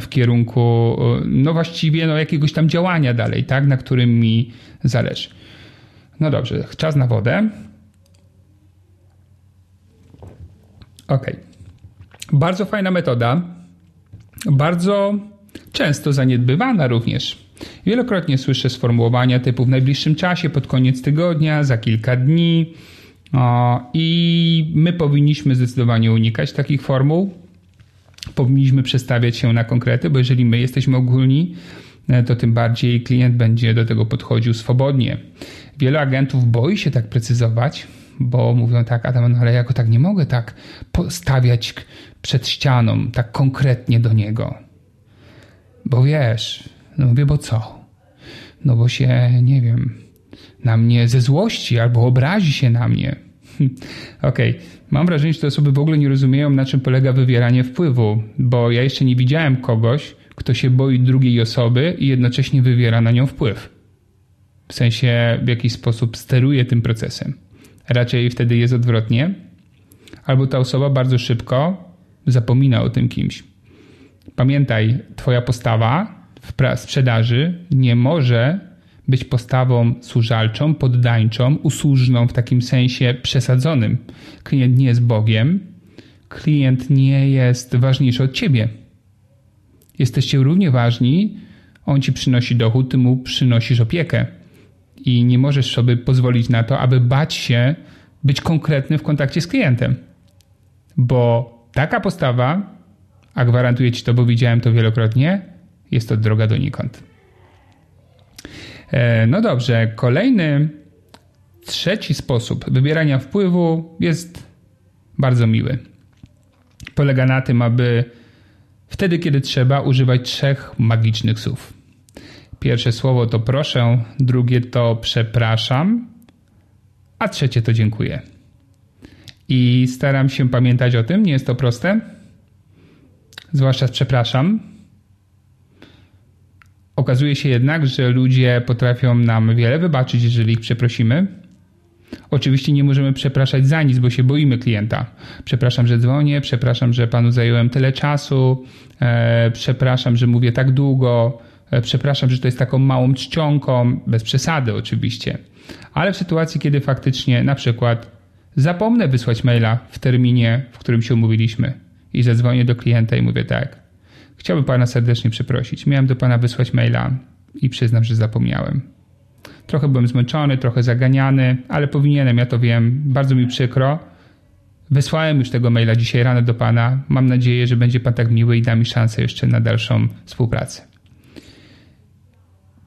w kierunku, no właściwie no jakiegoś tam działania dalej, tak, na którym mi zależy. No dobrze, czas na wodę. Ok. Bardzo fajna metoda, bardzo często zaniedbywana również. Wielokrotnie słyszę sformułowania typu w najbliższym czasie, pod koniec tygodnia, za kilka dni. O, I my powinniśmy zdecydowanie unikać takich formuł. Powinniśmy przestawiać się na konkrety, bo jeżeli my jesteśmy ogólni, e, to tym bardziej klient będzie do tego podchodził swobodnie. Wiele agentów boi się tak precyzować, bo mówią tak, Adam, no ale ja go tak nie mogę tak postawiać przed ścianą, tak konkretnie do niego. Bo wiesz, no mówię, bo co? No bo się, nie wiem, na mnie ze złości albo obrazi się na mnie. Okej, okay. mam wrażenie, że te osoby w ogóle nie rozumieją, na czym polega wywieranie wpływu, bo ja jeszcze nie widziałem kogoś, kto się boi drugiej osoby i jednocześnie wywiera na nią wpływ. W sensie w jakiś sposób steruje tym procesem. Raczej wtedy jest odwrotnie, albo ta osoba bardzo szybko zapomina o tym kimś. Pamiętaj, Twoja postawa w sprzedaży nie może być postawą służalczą, poddańczą, usłużną w takim sensie przesadzonym. Klient nie jest Bogiem, klient nie jest ważniejszy od ciebie. Jesteście równie ważni, on ci przynosi dochód, ty mu przynosisz opiekę. I nie możesz sobie pozwolić na to, aby bać się być konkretny w kontakcie z klientem. Bo taka postawa, a gwarantuję ci to, bo widziałem to wielokrotnie, jest to droga donikąd. E, no dobrze, kolejny, trzeci sposób wybierania wpływu jest bardzo miły. Polega na tym, aby wtedy, kiedy trzeba, używać trzech magicznych słów. Pierwsze słowo to proszę, drugie to przepraszam, a trzecie to dziękuję. I staram się pamiętać o tym, nie jest to proste. Zwłaszcza przepraszam, Okazuje się jednak, że ludzie potrafią nam wiele wybaczyć, jeżeli ich przeprosimy. Oczywiście nie możemy przepraszać za nic, bo się boimy klienta. Przepraszam, że dzwonię, przepraszam, że panu zająłem tyle czasu, e, przepraszam, że mówię tak długo, e, przepraszam, że to jest taką małą czcionką, bez przesady oczywiście. Ale w sytuacji, kiedy faktycznie na przykład zapomnę wysłać maila w terminie, w którym się umówiliśmy i zadzwonię do klienta i mówię tak, Chciałbym Pana serdecznie przeprosić. Miałem do Pana wysłać maila i przyznam, że zapomniałem. Trochę byłem zmęczony, trochę zaganiany, ale powinienem, ja to wiem. Bardzo mi przykro. Wysłałem już tego maila dzisiaj rano do Pana. Mam nadzieję, że będzie Pan tak miły i da mi szansę jeszcze na dalszą współpracę.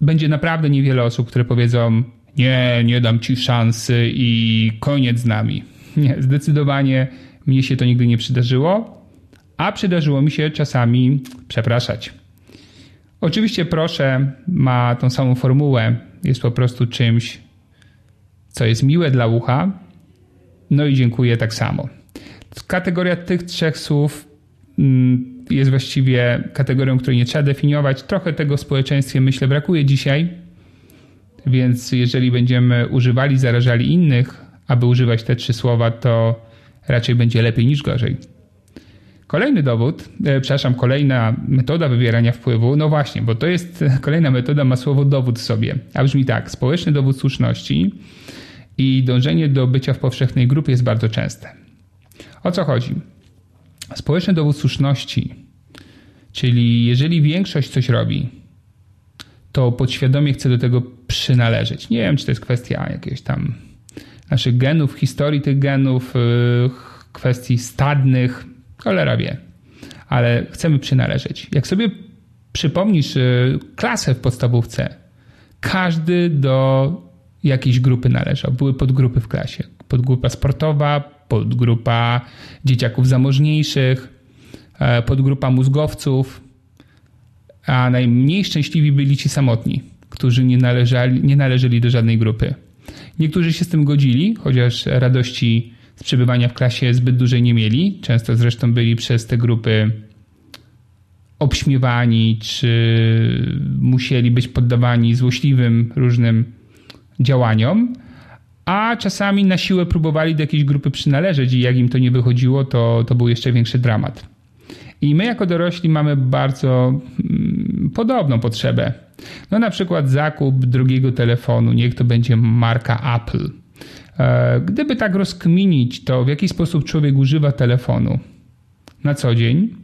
Będzie naprawdę niewiele osób, które powiedzą: Nie, nie dam Ci szansy i koniec z nami. Nie, zdecydowanie mnie się to nigdy nie przydarzyło a przydarzyło mi się czasami przepraszać. Oczywiście proszę ma tą samą formułę, jest po prostu czymś, co jest miłe dla ucha. No i dziękuję tak samo. Kategoria tych trzech słów mm, jest właściwie kategorią, której nie trzeba definiować. Trochę tego w społeczeństwie myślę brakuje dzisiaj, więc jeżeli będziemy używali, zarażali innych, aby używać te trzy słowa, to raczej będzie lepiej niż gorzej. Kolejny dowód, e, przepraszam, kolejna metoda wywierania wpływu, no właśnie, bo to jest kolejna metoda, ma słowo dowód w sobie, a brzmi tak, społeczny dowód słuszności i dążenie do bycia w powszechnej grupie jest bardzo częste. O co chodzi? Społeczny dowód słuszności, czyli jeżeli większość coś robi, to podświadomie chce do tego przynależeć. Nie wiem, czy to jest kwestia jakiejś tam naszych genów, historii tych genów, e, kwestii stadnych, Cholera wie. Ale chcemy przynależeć. Jak sobie przypomnisz y, klasę w podstawówce, każdy do jakiejś grupy należał. Były podgrupy w klasie. podgrupa sportowa, podgrupa dzieciaków zamożniejszych, e, podgrupa mózgowców, a najmniej szczęśliwi byli ci samotni, którzy nie należeli, nie należeli do żadnej grupy. Niektórzy się z tym godzili, chociaż radości przebywania w klasie zbyt dużej nie mieli. Często zresztą byli przez te grupy obśmiewani, czy musieli być poddawani złośliwym różnym działaniom, a czasami na siłę próbowali do jakiejś grupy przynależeć i jak im to nie wychodziło, to, to był jeszcze większy dramat. I my jako dorośli mamy bardzo mm, podobną potrzebę. No na przykład zakup drugiego telefonu, niech to będzie marka Apple. E, gdyby tak rozkminić to, w jaki sposób człowiek używa telefonu na co dzień,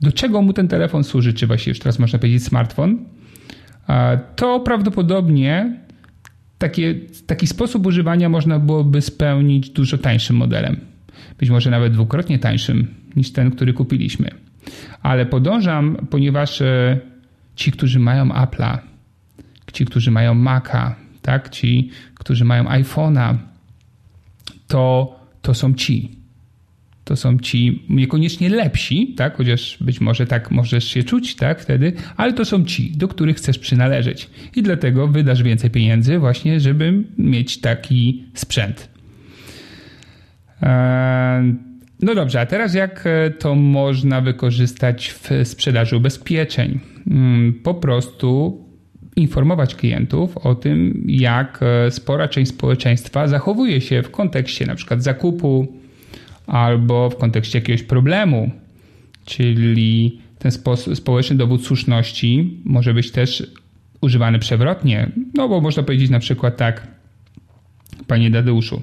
do czego mu ten telefon służy, czy właściwie już teraz można powiedzieć smartfon, e, to prawdopodobnie takie, taki sposób używania można byłoby spełnić dużo tańszym modelem. Być może nawet dwukrotnie tańszym niż ten, który kupiliśmy. Ale podążam, ponieważ e, ci, którzy mają Apple'a, ci, którzy mają Maca, tak? ci, którzy mają iPhone'a, to, to są ci. To są ci niekoniecznie lepsi, tak? chociaż być może tak możesz się czuć tak wtedy, ale to są ci, do których chcesz przynależeć. I dlatego wydasz więcej pieniędzy właśnie, żeby mieć taki sprzęt. Eee, no dobrze, a teraz jak e, to można wykorzystać w sprzedaży ubezpieczeń? Mm, po prostu informować klientów o tym, jak e, spora część społeczeństwa zachowuje się w kontekście na przykład zakupu albo w kontekście jakiegoś problemu. Czyli ten społeczny dowód słuszności może być też używany przewrotnie. No bo można powiedzieć na przykład tak, panie Dadeuszu,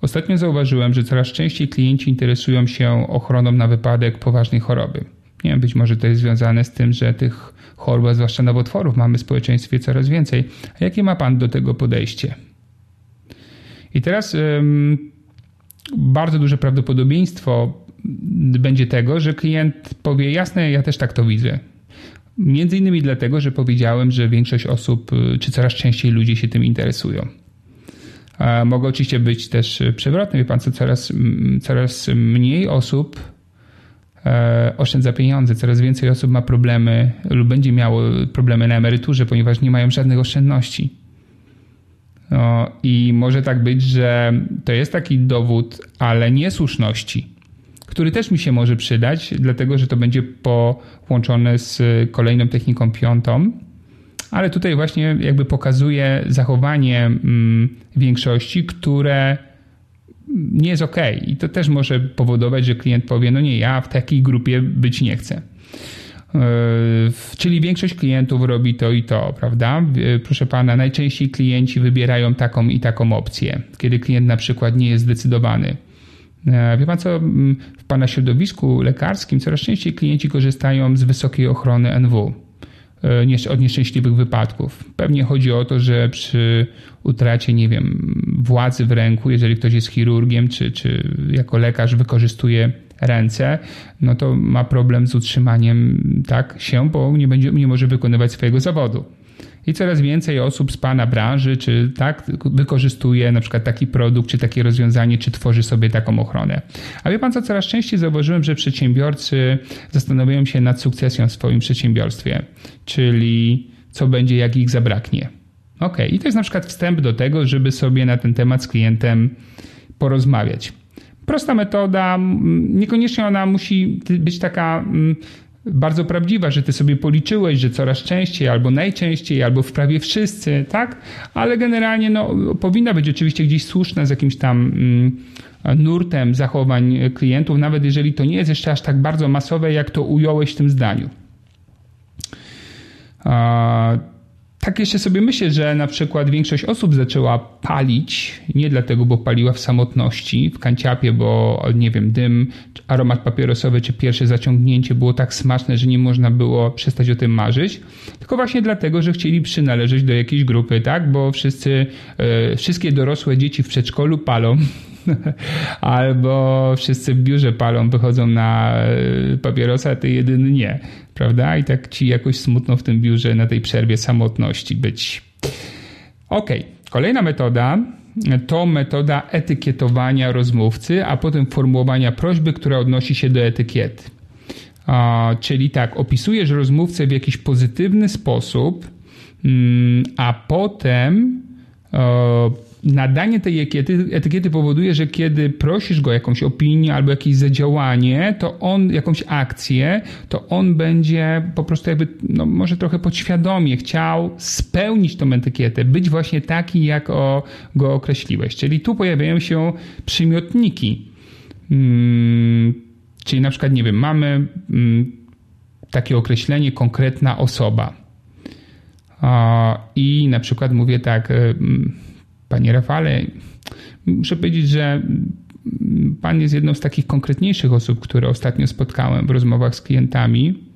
ostatnio zauważyłem, że coraz częściej klienci interesują się ochroną na wypadek poważnej choroby. Nie wiem, być może to jest związane z tym, że tych chorób, zwłaszcza nowotworów, mamy w społeczeństwie coraz więcej. A jakie ma Pan do tego podejście? I teraz um, bardzo duże prawdopodobieństwo będzie tego, że klient powie: Jasne, ja też tak to widzę. Między innymi dlatego, że powiedziałem, że większość osób, czy coraz częściej ludzie się tym interesują. Mogą oczywiście być też przewrotne, wie pan, co coraz, coraz mniej osób oszczędza pieniądze. Coraz więcej osób ma problemy lub będzie miało problemy na emeryturze, ponieważ nie mają żadnych oszczędności. No, I może tak być, że to jest taki dowód, ale niesłuszności, który też mi się może przydać, dlatego że to będzie połączone z kolejną techniką piątą. Ale tutaj właśnie jakby pokazuje zachowanie mm, większości, które nie jest ok. I to też może powodować, że klient powie: No nie, ja w takiej grupie być nie chcę. E, czyli większość klientów robi to i to, prawda? Proszę pana, najczęściej klienci wybierają taką i taką opcję, kiedy klient na przykład nie jest zdecydowany. E, wie pan co, w pana środowisku lekarskim coraz częściej klienci korzystają z wysokiej ochrony NW E, od nieszczęśliwych wypadków. Pewnie chodzi o to, że przy utracie, nie wiem, władzy w ręku, jeżeli ktoś jest chirurgiem czy, czy jako lekarz wykorzystuje ręce, no to ma problem z utrzymaniem tak się, bo nie, będzie, nie może wykonywać swojego zawodu. I coraz więcej osób z Pana branży, czy tak, wykorzystuje na przykład taki produkt, czy takie rozwiązanie, czy tworzy sobie taką ochronę. A wie Pan co, coraz częściej zauważyłem, że przedsiębiorcy zastanawiają się nad sukcesją w swoim przedsiębiorstwie, czyli co będzie, jak ich zabraknie. Ok, i to jest na przykład wstęp do tego, żeby sobie na ten temat z klientem porozmawiać. Prosta metoda, niekoniecznie ona musi być taka bardzo prawdziwa, że ty sobie policzyłeś, że coraz częściej, albo najczęściej, albo w prawie wszyscy, tak? Ale generalnie no, powinna być oczywiście gdzieś słuszna z jakimś tam mm, nurtem zachowań klientów, nawet jeżeli to nie jest jeszcze aż tak bardzo masowe, jak to ująłeś w tym zdaniu. Tak jeszcze sobie myślę, że na przykład większość osób zaczęła palić, nie dlatego, bo paliła w samotności, w kanciapie, bo nie wiem, dym, aromat papierosowy czy pierwsze zaciągnięcie było tak smaczne, że nie można było przestać o tym marzyć, tylko właśnie dlatego, że chcieli przynależeć do jakiejś grupy, tak? Bo wszyscy, e, wszystkie dorosłe dzieci w przedszkolu palą, albo wszyscy w biurze palą, wychodzą na e, papierosa, a ty jedyny nie, prawda? I tak ci jakoś smutno w tym biurze na tej przerwie samotności być. Ok, kolejna metoda to metoda etykietowania rozmówcy, a potem formułowania prośby, która odnosi się do etykiety. Czyli tak, opisujesz rozmówcę w jakiś pozytywny sposób, mm, a potem nadanie tej etykiety, etykiety powoduje, że kiedy prosisz go o jakąś opinię albo jakieś zadziałanie, to on, jakąś akcję, to on będzie po prostu jakby, no może trochę podświadomie chciał spełnić tą etykietę, być właśnie taki, jak o, go określiłeś. Czyli tu pojawiają się przymiotniki. Hmm, czyli na przykład, nie wiem, mamy hmm, takie określenie konkretna osoba. I na przykład mówię tak, hmm, Panie Rafale, muszę powiedzieć, że Pan jest jedną z takich konkretniejszych osób, które ostatnio spotkałem w rozmowach z klientami.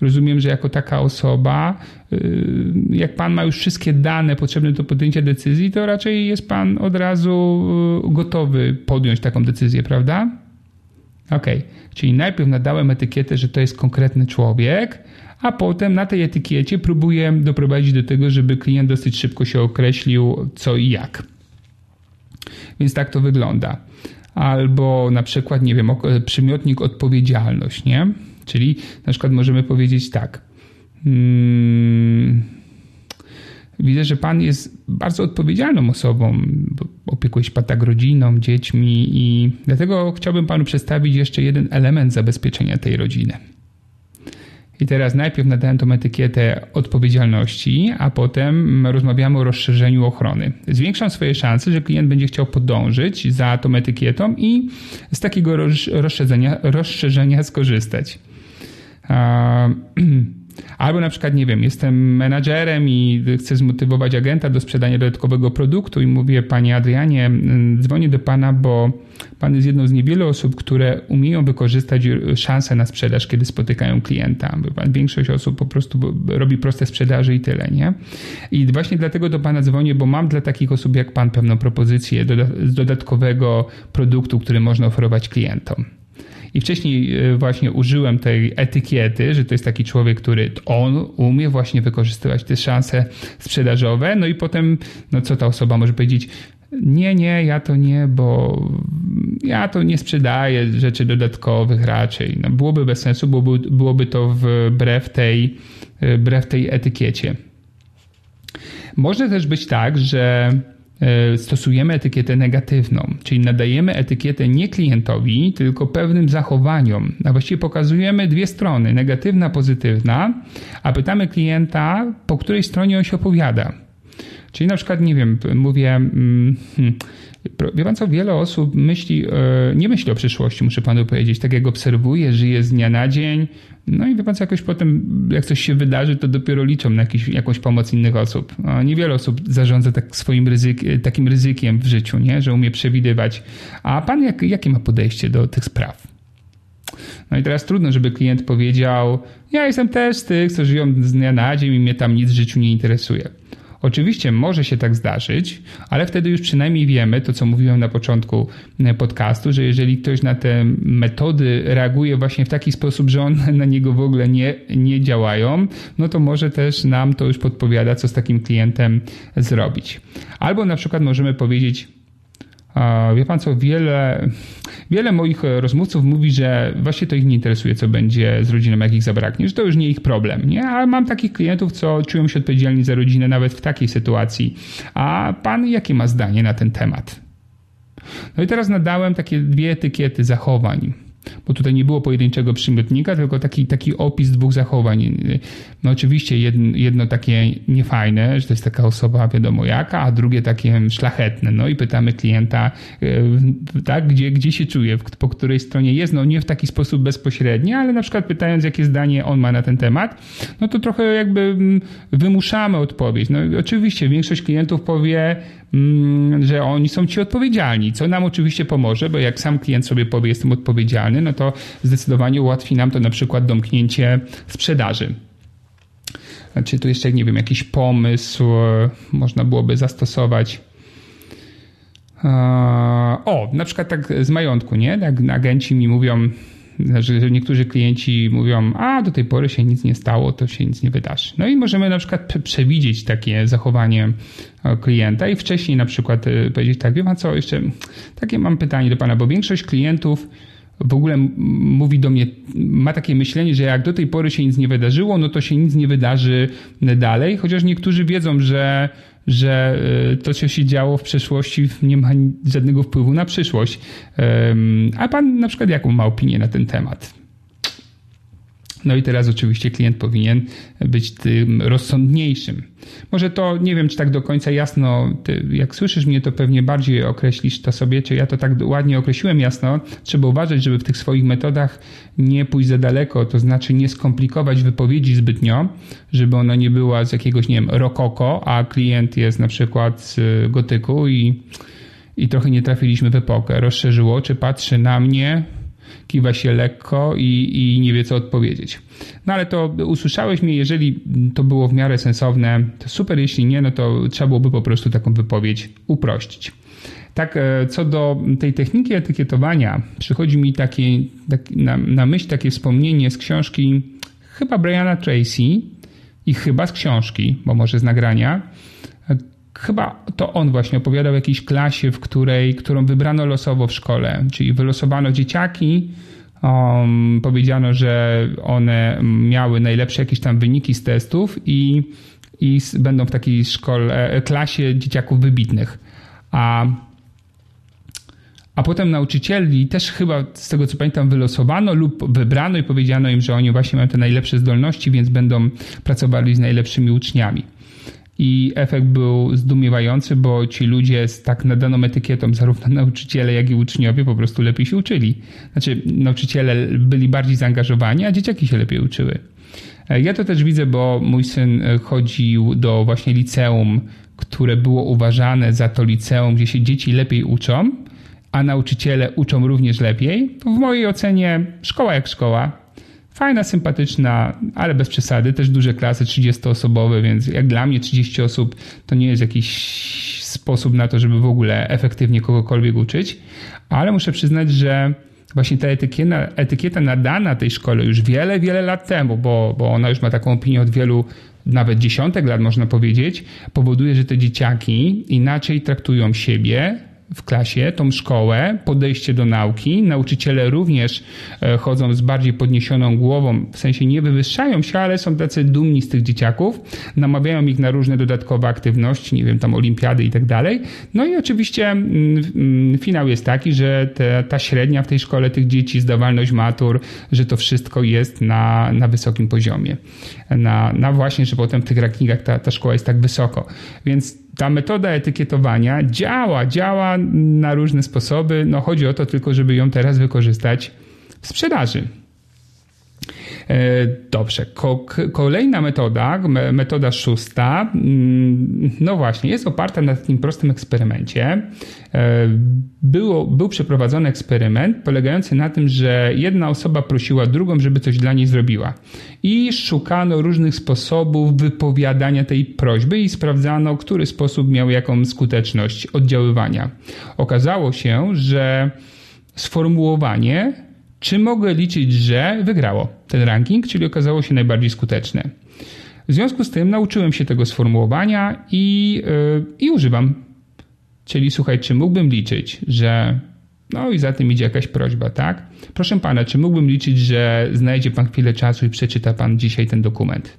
Rozumiem, że jako taka osoba, y, jak Pan ma już wszystkie dane potrzebne do podjęcia decyzji, to raczej jest Pan od razu y, gotowy podjąć taką decyzję, prawda? Ok, czyli najpierw nadałem etykietę, że to jest konkretny człowiek, a potem na tej etykiecie próbuję doprowadzić do tego, żeby klient dosyć szybko się określił co i jak. Więc tak to wygląda. Albo na przykład, nie wiem, przymiotnik odpowiedzialność, nie? Czyli na przykład możemy powiedzieć tak. Hmm, widzę, że pan jest bardzo odpowiedzialną osobą. Opiekuje się pan tak rodziną, dziećmi i dlatego chciałbym panu przedstawić jeszcze jeden element zabezpieczenia tej rodziny. I teraz najpierw nadałem tą etykietę odpowiedzialności, a potem rozmawiamy o rozszerzeniu ochrony. Zwiększam swoje szanse, że klient będzie chciał podążyć za tą etykietą i z takiego rozszerzenia, rozszerzenia skorzystać. Albo na przykład, nie wiem, jestem menadżerem i chcę zmotywować agenta do sprzedania dodatkowego produktu i mówię, panie Adrianie, dzwonię do pana, bo pan jest jedną z niewielu osób, które umieją wykorzystać szansę na sprzedaż, kiedy spotykają klienta. Większość osób po prostu robi proste sprzedaże i tyle, nie? I właśnie dlatego do pana dzwonię, bo mam dla takich osób jak pan pewną propozycję z dodatkowego produktu, który można oferować klientom. I wcześniej e, właśnie użyłem tej etykiety, że to jest taki człowiek, który on umie właśnie wykorzystywać te szanse sprzedażowe. No i potem, no co ta osoba może powiedzieć? Nie, nie, ja to nie, bo ja to nie sprzedaję rzeczy dodatkowych raczej. No, byłoby bez sensu, byłoby, byłoby to wbrew tej, wbrew tej etykiecie. Może też być tak, że stosujemy etykietę negatywną, czyli nadajemy etykietę nie klientowi, tylko pewnym zachowaniom. A właściwie pokazujemy dwie strony, negatywna, pozytywna, a pytamy klienta, po której stronie on się opowiada. Czyli na przykład, nie wiem, mówię, hmm, Wie pan co, wiele osób myśli, e, nie myśli o przyszłości, muszę panu powiedzieć. Tak jak obserwuję, żyje z dnia na dzień. No i wie pan co, jakoś potem, jak coś się wydarzy, to dopiero liczą na jakiś, jakąś pomoc innych osób. Niewiele osób zarządza tak swoim ryzyk, takim ryzykiem w życiu, nie? że umie przewidywać. A pan jak, jakie ma podejście do tych spraw? No i teraz trudno, żeby klient powiedział: Ja jestem też z tych, co żyją z dnia na dzień i mnie tam nic w życiu nie interesuje. Oczywiście może się tak zdarzyć, ale wtedy już przynajmniej wiemy to, co mówiłem na początku e, podcastu, że jeżeli ktoś na te metody reaguje właśnie w taki sposób, że one na niego w ogóle nie, nie działają, no to może też nam to już podpowiada, co z takim klientem zrobić. Albo na przykład możemy powiedzieć, Wie pan co, wiele, wiele moich rozmówców mówi, że właśnie to ich nie interesuje, co będzie z rodziną, jak ich zabraknie, że to już nie ich problem, nie? A mam takich klientów, co czują się odpowiedzialni za rodzinę nawet w takiej sytuacji. A pan jakie ma zdanie na ten temat? No i teraz nadałem takie dwie etykiety zachowań bo tutaj nie było pojedynczego przymiotnika, tylko taki, taki opis dwóch zachowań. No oczywiście jedno, jedno takie niefajne, że to jest taka osoba wiadomo jaka, a drugie takie szlachetne. No i pytamy klienta, e, tak, gdzie, gdzie się czuje, po której stronie jest, no nie w taki sposób bezpośredni, ale na przykład pytając, jakie zdanie on ma na ten temat, no to trochę jakby mm, wymuszamy odpowiedź. No oczywiście większość klientów powie, że oni są ci odpowiedzialni, co nam oczywiście pomoże, bo jak sam klient sobie powie, jestem odpowiedzialny, no to zdecydowanie ułatwi nam to na przykład domknięcie sprzedaży. Czy tu jeszcze, nie wiem, jakiś pomysł e, można byłoby zastosować? E, o, na przykład tak z majątku, nie? Jak agenci mi mówią, że niektórzy klienci mówią, a do tej pory się nic nie stało, to się nic nie wydarzy. No i możemy na przykład przewidzieć takie zachowanie e, klienta i wcześniej na przykład e, powiedzieć tak, wie pan co, jeszcze takie mam pytanie do pana, bo większość klientów w ogóle mówi do mnie, ma takie myślenie, że jak do tej pory się nic nie wydarzyło, no to się nic nie wydarzy dalej, chociaż niektórzy wiedzą, że że e, to, co się działo w przeszłości, nie ma żadnego wpływu na przyszłość. A pan na przykład jaką ma opinię na ten temat? No i teraz oczywiście klient powinien być tym rozsądniejszym. Może to nie wiem, czy tak do końca jasno, ty, jak słyszysz mnie, to pewnie bardziej określisz to sobie, czy ja to tak ładnie określiłem jasno. Trzeba uważać, żeby w tych swoich metodach nie pójść za daleko, to znaczy nie skomplikować wypowiedzi zbytnio, żeby ona nie była z jakiegoś, nie wiem, rokoko, a klient jest na przykład z gotyku i, i trochę nie trafiliśmy w epokę. Rozszerzyło, czy patrzy na mnie, kiwa się lekko i, i nie wie co odpowiedzieć. No ale to usłyszałeś mnie, jeżeli to było w miarę sensowne, to super, jeśli nie, no to trzeba byłoby po prostu taką wypowiedź uprościć. Tak, e, co do tej techniki etykietowania, przychodzi mi takie, tak, na, na myśl takie wspomnienie z książki chyba Briana Tracy i chyba z książki, bo może z nagrania, chyba to on właśnie opowiadał o jakiejś klasie, w której, którą wybrano losowo w szkole, czyli wylosowano dzieciaki, um, powiedziano, że one miały najlepsze jakieś tam wyniki z testów i, i będą w takiej szkole, e, klasie dzieciaków wybitnych. A a potem nauczycieli też chyba, z tego co pamiętam, wylosowano lub wybrano i powiedziano im, że oni właśnie mają te najlepsze zdolności, więc będą pracowali z najlepszymi uczniami. I efekt był zdumiewający, bo ci ludzie z tak nadaną etykietą, zarówno nauczyciele, jak i uczniowie, po prostu lepiej się uczyli. Znaczy, nauczyciele byli bardziej zaangażowani, a dzieciaki się lepiej uczyły. E, ja to też widzę, bo mój syn e, chodził do właśnie liceum, które było uważane za to liceum, gdzie się dzieci lepiej uczą, a nauczyciele uczą również lepiej. W mojej ocenie szkoła jak szkoła, Fajna, sympatyczna, ale bez przesady. Też duże klasy 30-osobowe, więc jak dla mnie 30 osób to nie jest jakiś sposób na to, żeby w ogóle efektywnie kogokolwiek uczyć. Ale muszę przyznać, że właśnie ta etykieta, etykieta nadana tej szkole już wiele, wiele lat temu, bo, bo ona już ma taką opinię od wielu nawet dziesiątek lat można powiedzieć, powoduje, że te dzieciaki inaczej traktują siebie, w klasie, tą szkołę, podejście do nauki. Nauczyciele również e, chodzą z bardziej podniesioną głową, w sensie nie wywyższają się, ale są tacy dumni z tych dzieciaków, namawiają ich na różne dodatkowe aktywności, nie wiem, tam olimpiady i tak dalej. No i oczywiście mm, mm, finał jest taki, że te, ta średnia w tej szkole tych dzieci, zdawalność matur, że to wszystko jest na, na wysokim poziomie. Na, na właśnie, że potem w tych rankingach ta, ta szkoła jest tak wysoko. Więc ta metoda etykietowania działa, działa na różne sposoby. No chodzi o to tylko, żeby ją teraz wykorzystać w sprzedaży. E, dobrze, kolejna metoda, metoda szósta, mm, no właśnie, jest oparta na takim prostym eksperymencie. E, było, był przeprowadzony eksperyment polegający na tym, że jedna osoba prosiła drugą, żeby coś dla niej zrobiła. I szukano różnych sposobów wypowiadania tej prośby i sprawdzano, który sposób miał jaką skuteczność oddziaływania. Okazało się, że sformułowanie czy mogę liczyć, że wygrało ten ranking, czyli okazało się najbardziej skuteczne. W związku z tym nauczyłem się tego sformułowania i, yy, i używam. Czyli słuchaj, czy mógłbym liczyć, że no i za tym idzie jakaś prośba, tak? Proszę pana, czy mógłbym liczyć, że znajdzie pan chwilę czasu i przeczyta pan dzisiaj ten dokument?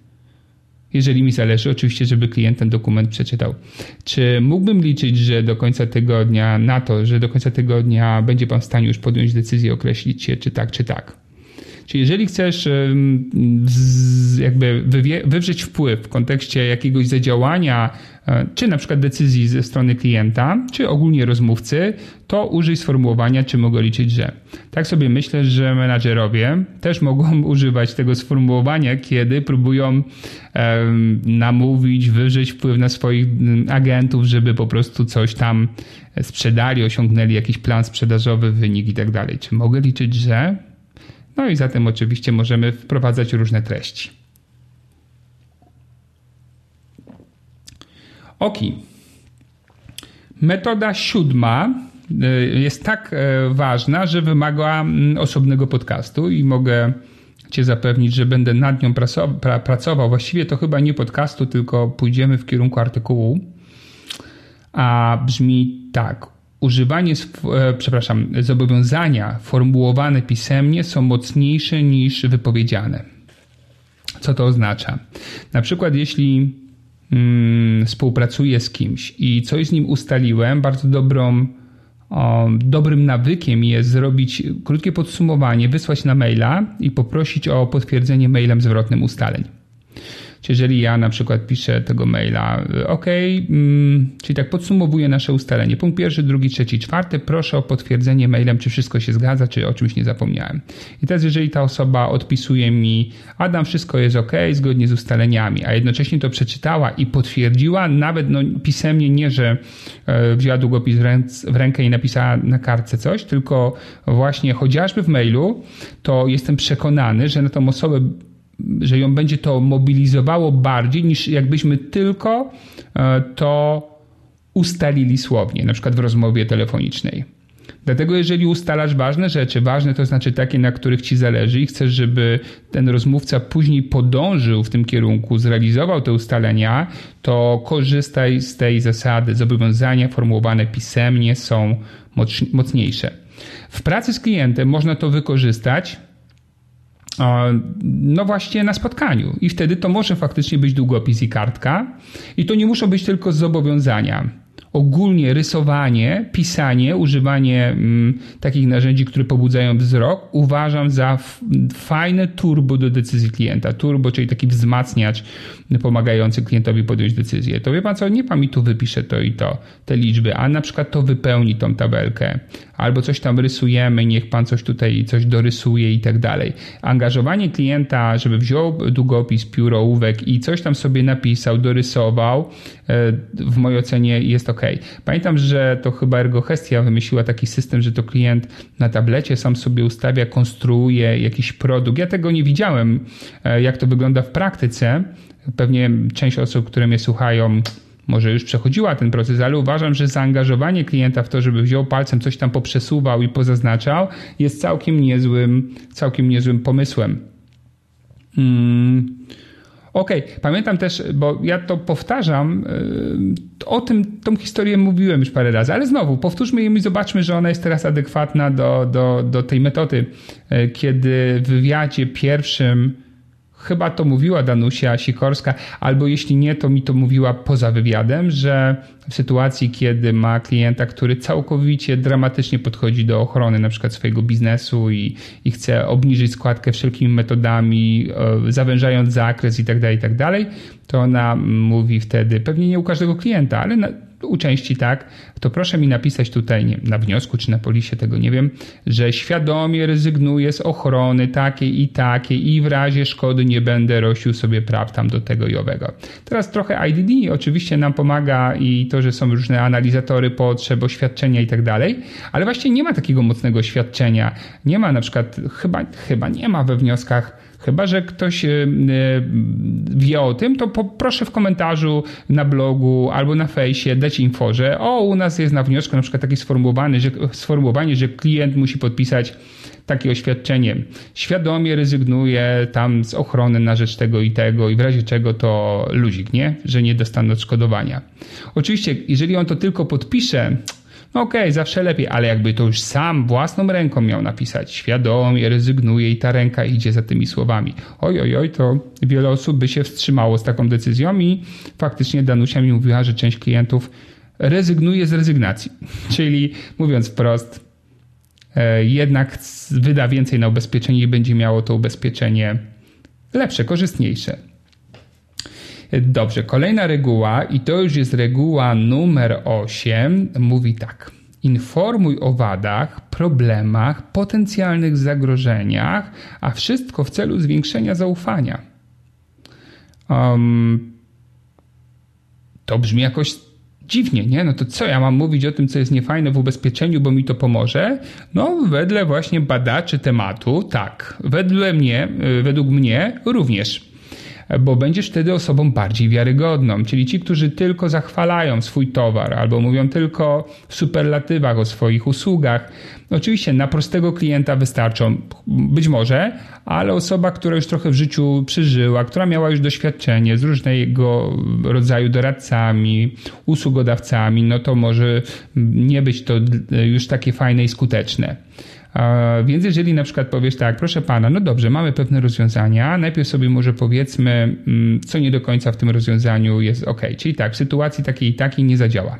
Jeżeli mi zależy, oczywiście, żeby klient ten dokument przeczytał. Czy mógłbym liczyć, że do końca tygodnia, na to, że do końca tygodnia będzie Pan w stanie już podjąć decyzję, określić się, czy tak, czy tak? Czyli jeżeli chcesz jakby wywrzeć wpływ w kontekście jakiegoś zadziałania, e, czy na przykład decyzji ze strony klienta, czy ogólnie rozmówcy, to użyj sformułowania, czy mogę liczyć, że. Tak sobie myślę, że menadżerowie też mogą używać tego sformułowania, kiedy próbują namówić, wywrzeć wpływ na swoich agentów, żeby po prostu coś tam sprzedali, osiągnęli jakiś plan sprzedażowy, wynik i tak dalej. Czy mogę liczyć, że no i zatem oczywiście możemy wprowadzać różne treści. Ok. Metoda siódma jest tak ważna, że wymaga mm, osobnego podcastu i mogę Cię zapewnić, że będę nad nią pracował. Właściwie to chyba nie podcastu, tylko pójdziemy w kierunku artykułu. A brzmi tak. Używanie, przepraszam, zobowiązania formułowane pisemnie są mocniejsze niż wypowiedziane. Co to oznacza? Na przykład, jeśli mm, współpracuję z kimś i coś z nim ustaliłem, bardzo dobrą, o, dobrym nawykiem jest zrobić krótkie podsumowanie, wysłać na maila i poprosić o potwierdzenie mailem zwrotnym ustaleń. Czy jeżeli ja na przykład piszę tego maila, OK, mm, czyli tak podsumowuję nasze ustalenie. Punkt pierwszy, drugi, trzeci, czwarty. Proszę o potwierdzenie mailem, czy wszystko się zgadza, czy o czymś nie zapomniałem. I teraz, jeżeli ta osoba odpisuje mi, Adam, wszystko jest OK, zgodnie z ustaleniami, a jednocześnie to przeczytała i potwierdziła, nawet no, pisemnie, nie, że e, wzięła długopis w rękę i napisała na kartce coś, tylko właśnie chociażby w mailu, to jestem przekonany, że na tą osobę że ją będzie to mobilizowało bardziej niż jakbyśmy tylko e, to ustalili słownie, na przykład w rozmowie telefonicznej. Dlatego, jeżeli ustalasz ważne rzeczy, ważne to znaczy takie, na których ci zależy i chcesz, żeby ten rozmówca później podążył w tym kierunku, zrealizował te ustalenia, to korzystaj z tej zasady. Zobowiązania formułowane pisemnie są mocniejsze. W pracy z klientem można to wykorzystać no właśnie na spotkaniu. I wtedy to może faktycznie być długopis i kartka. I to nie muszą być tylko zobowiązania ogólnie rysowanie, pisanie, używanie mm, takich narzędzi, które pobudzają wzrok, uważam za fajne turbo do decyzji klienta. Turbo, czyli taki wzmacniacz pomagający klientowi podjąć decyzję. To wie pan co, nie pan mi tu wypisze to i to, te liczby, a na przykład to wypełni tą tabelkę. Albo coś tam rysujemy, niech pan coś tutaj, coś dorysuje i tak dalej. Angażowanie klienta, żeby wziął długopis, pióro, ołówek i coś tam sobie napisał, dorysował, e, w mojej ocenie jest ok. Pamiętam, że to chyba Ergohestia wymyśliła taki system, że to klient na tablecie sam sobie ustawia, konstruuje jakiś produkt. Ja tego nie widziałem, e, jak to wygląda w praktyce. Pewnie część osób, które mnie słuchają, może już przechodziła ten proces, ale uważam, że zaangażowanie klienta w to, żeby wziął palcem, coś tam poprzesuwał i pozaznaczał, jest całkiem niezłym, całkiem niezłym pomysłem. Hmm. Okej, okay. pamiętam też, bo ja to powtarzam, y, o tym, tą historię mówiłem już parę razy, ale znowu, powtórzmy ją i zobaczmy, że ona jest teraz adekwatna do, do, do tej metody, y, kiedy w wywiadzie pierwszym chyba to mówiła Danusia Sikorska, albo jeśli nie, to mi to mówiła poza wywiadem, że w sytuacji, kiedy ma klienta, który całkowicie dramatycznie podchodzi do ochrony na przykład swojego biznesu i, i chce obniżyć składkę wszelkimi metodami, e, zawężając zakres i tak dalej, i tak to ona mówi wtedy, pewnie nie u każdego klienta, ale na, u części tak, to proszę mi napisać tutaj nie, na wniosku czy na polisie, tego nie wiem, że świadomie rezygnuję z ochrony takiej i takiej i w razie szkody nie będę rościł sobie praw tam do tego i owego. Teraz trochę IDD oczywiście nam pomaga i to, że są różne analizatory potrzeb, oświadczenia i tak dalej, ale właśnie nie ma takiego mocnego oświadczenia. Nie ma na przykład, chyba, chyba nie ma we wnioskach Chyba, że ktoś e, e, wie o tym, to proszę w komentarzu na blogu albo na fejsie dać info, że o, u nas jest na wniosku na przykład takie sformułowanie, że, sformułowanie, że klient musi podpisać takie oświadczenie. Świadomie rezygnuje tam z ochrony na rzecz tego i tego i w razie czego to luzik, nie? Że nie dostaną odszkodowania. Oczywiście, jeżeli on to tylko podpisze, okej, okay, zawsze lepiej, ale jakby to już sam własną ręką miał napisać, świadomie rezygnuje i ta ręka idzie za tymi słowami. Oj, oj, oj, to wiele osób by się wstrzymało z taką decyzją i faktycznie Danusia mi mówiła, że część klientów rezygnuje z rezygnacji. Czyli mówiąc wprost, e, jednak wyda więcej na ubezpieczenie i będzie miało to ubezpieczenie lepsze, korzystniejsze. Dobrze, kolejna reguła, i to już jest reguła numer 8, mówi tak. Informuj o wadach, problemach, potencjalnych zagrożeniach, a wszystko w celu zwiększenia zaufania. Um, to brzmi jakoś dziwnie, nie? No to co ja mam mówić o tym, co jest niefajne w ubezpieczeniu, bo mi to pomoże? No, wedle właśnie badaczy tematu, tak. Wedle mnie, y, według mnie również. Bo będziesz wtedy osobą bardziej wiarygodną. Czyli ci, którzy tylko zachwalają swój towar albo mówią tylko w superlatywach o swoich usługach. Oczywiście na prostego klienta wystarczą być może, ale osoba, która już trochę w życiu przeżyła, która miała już doświadczenie z różnego rodzaju doradcami, usługodawcami, no to może nie być to już takie fajne i skuteczne. Więc jeżeli na przykład powiesz tak, proszę pana, no dobrze, mamy pewne rozwiązania, najpierw sobie może powiedzmy, mm, co nie do końca w tym rozwiązaniu jest ok, czyli tak, w sytuacji takiej i takiej nie zadziała.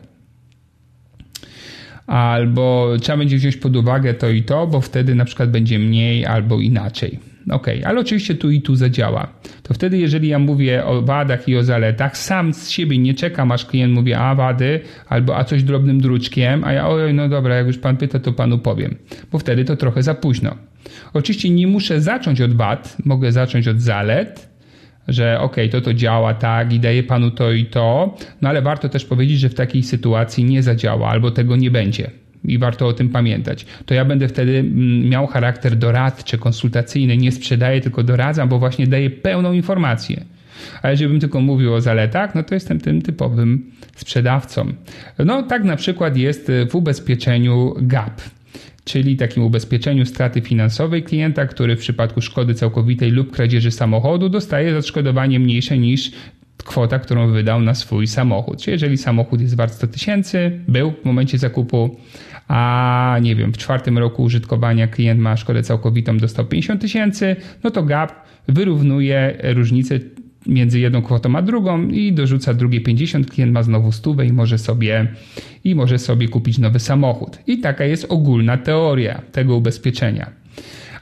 Albo trzeba będzie wziąć pod uwagę to i to, bo wtedy na przykład będzie mniej albo inaczej. Ok, ale oczywiście tu i tu zadziała. To wtedy, jeżeli ja mówię o wadach i o zaletach, sam z siebie nie czekam, aż klient mówi, a wady, albo a coś drobnym druczkiem, a ja, oj, no dobra, jak już pan pyta, to panu powiem, bo wtedy to trochę za późno. Oczywiście nie muszę zacząć od wad, mogę zacząć od zalet, że ok, to to działa tak i daje panu to i to, no ale warto też powiedzieć, że w takiej sytuacji nie zadziała albo tego nie będzie i warto o tym pamiętać. To ja będę wtedy mm, miał charakter doradczy, konsultacyjny, nie sprzedaję, tylko doradzam, bo właśnie daję pełną informację. A jeżeli bym tylko mówił o zaletach, no to jestem tym typowym sprzedawcą. No tak na przykład jest w ubezpieczeniu GAP czyli takim ubezpieczeniu straty finansowej klienta, który w przypadku szkody całkowitej lub kradzieży samochodu dostaje odszkodowanie mniejsze niż kwota, którą wydał na swój samochód. Czyli jeżeli samochód jest wart 100 tysięcy, był w momencie zakupu, a nie wiem, w czwartym roku użytkowania klient ma szkodę całkowitą, dostał 50 tysięcy, no to gap wyrównuje różnicę między jedną kwotą a drugą i dorzuca drugie 50, klient ma znowu stówę i może sobie i może sobie kupić nowy samochód. I taka jest ogólna teoria tego ubezpieczenia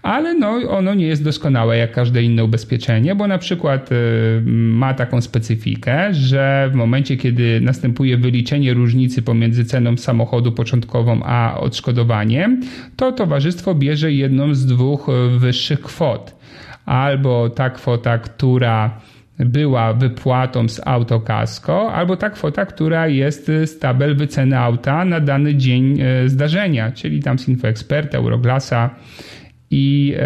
ale no, ono nie jest doskonałe jak każde inne ubezpieczenie, bo na przykład y, ma taką specyfikę, że w momencie, kiedy następuje wyliczenie różnicy pomiędzy ceną samochodu początkową a odszkodowaniem, to towarzystwo bierze jedną z dwóch y, wyższych kwot. Albo ta kwota, która była wypłatą z autokasko, albo ta kwota, która jest z tabel wyceny auta na dany dzień y, zdarzenia, czyli tam z InfoExpert, Euroglasa i e,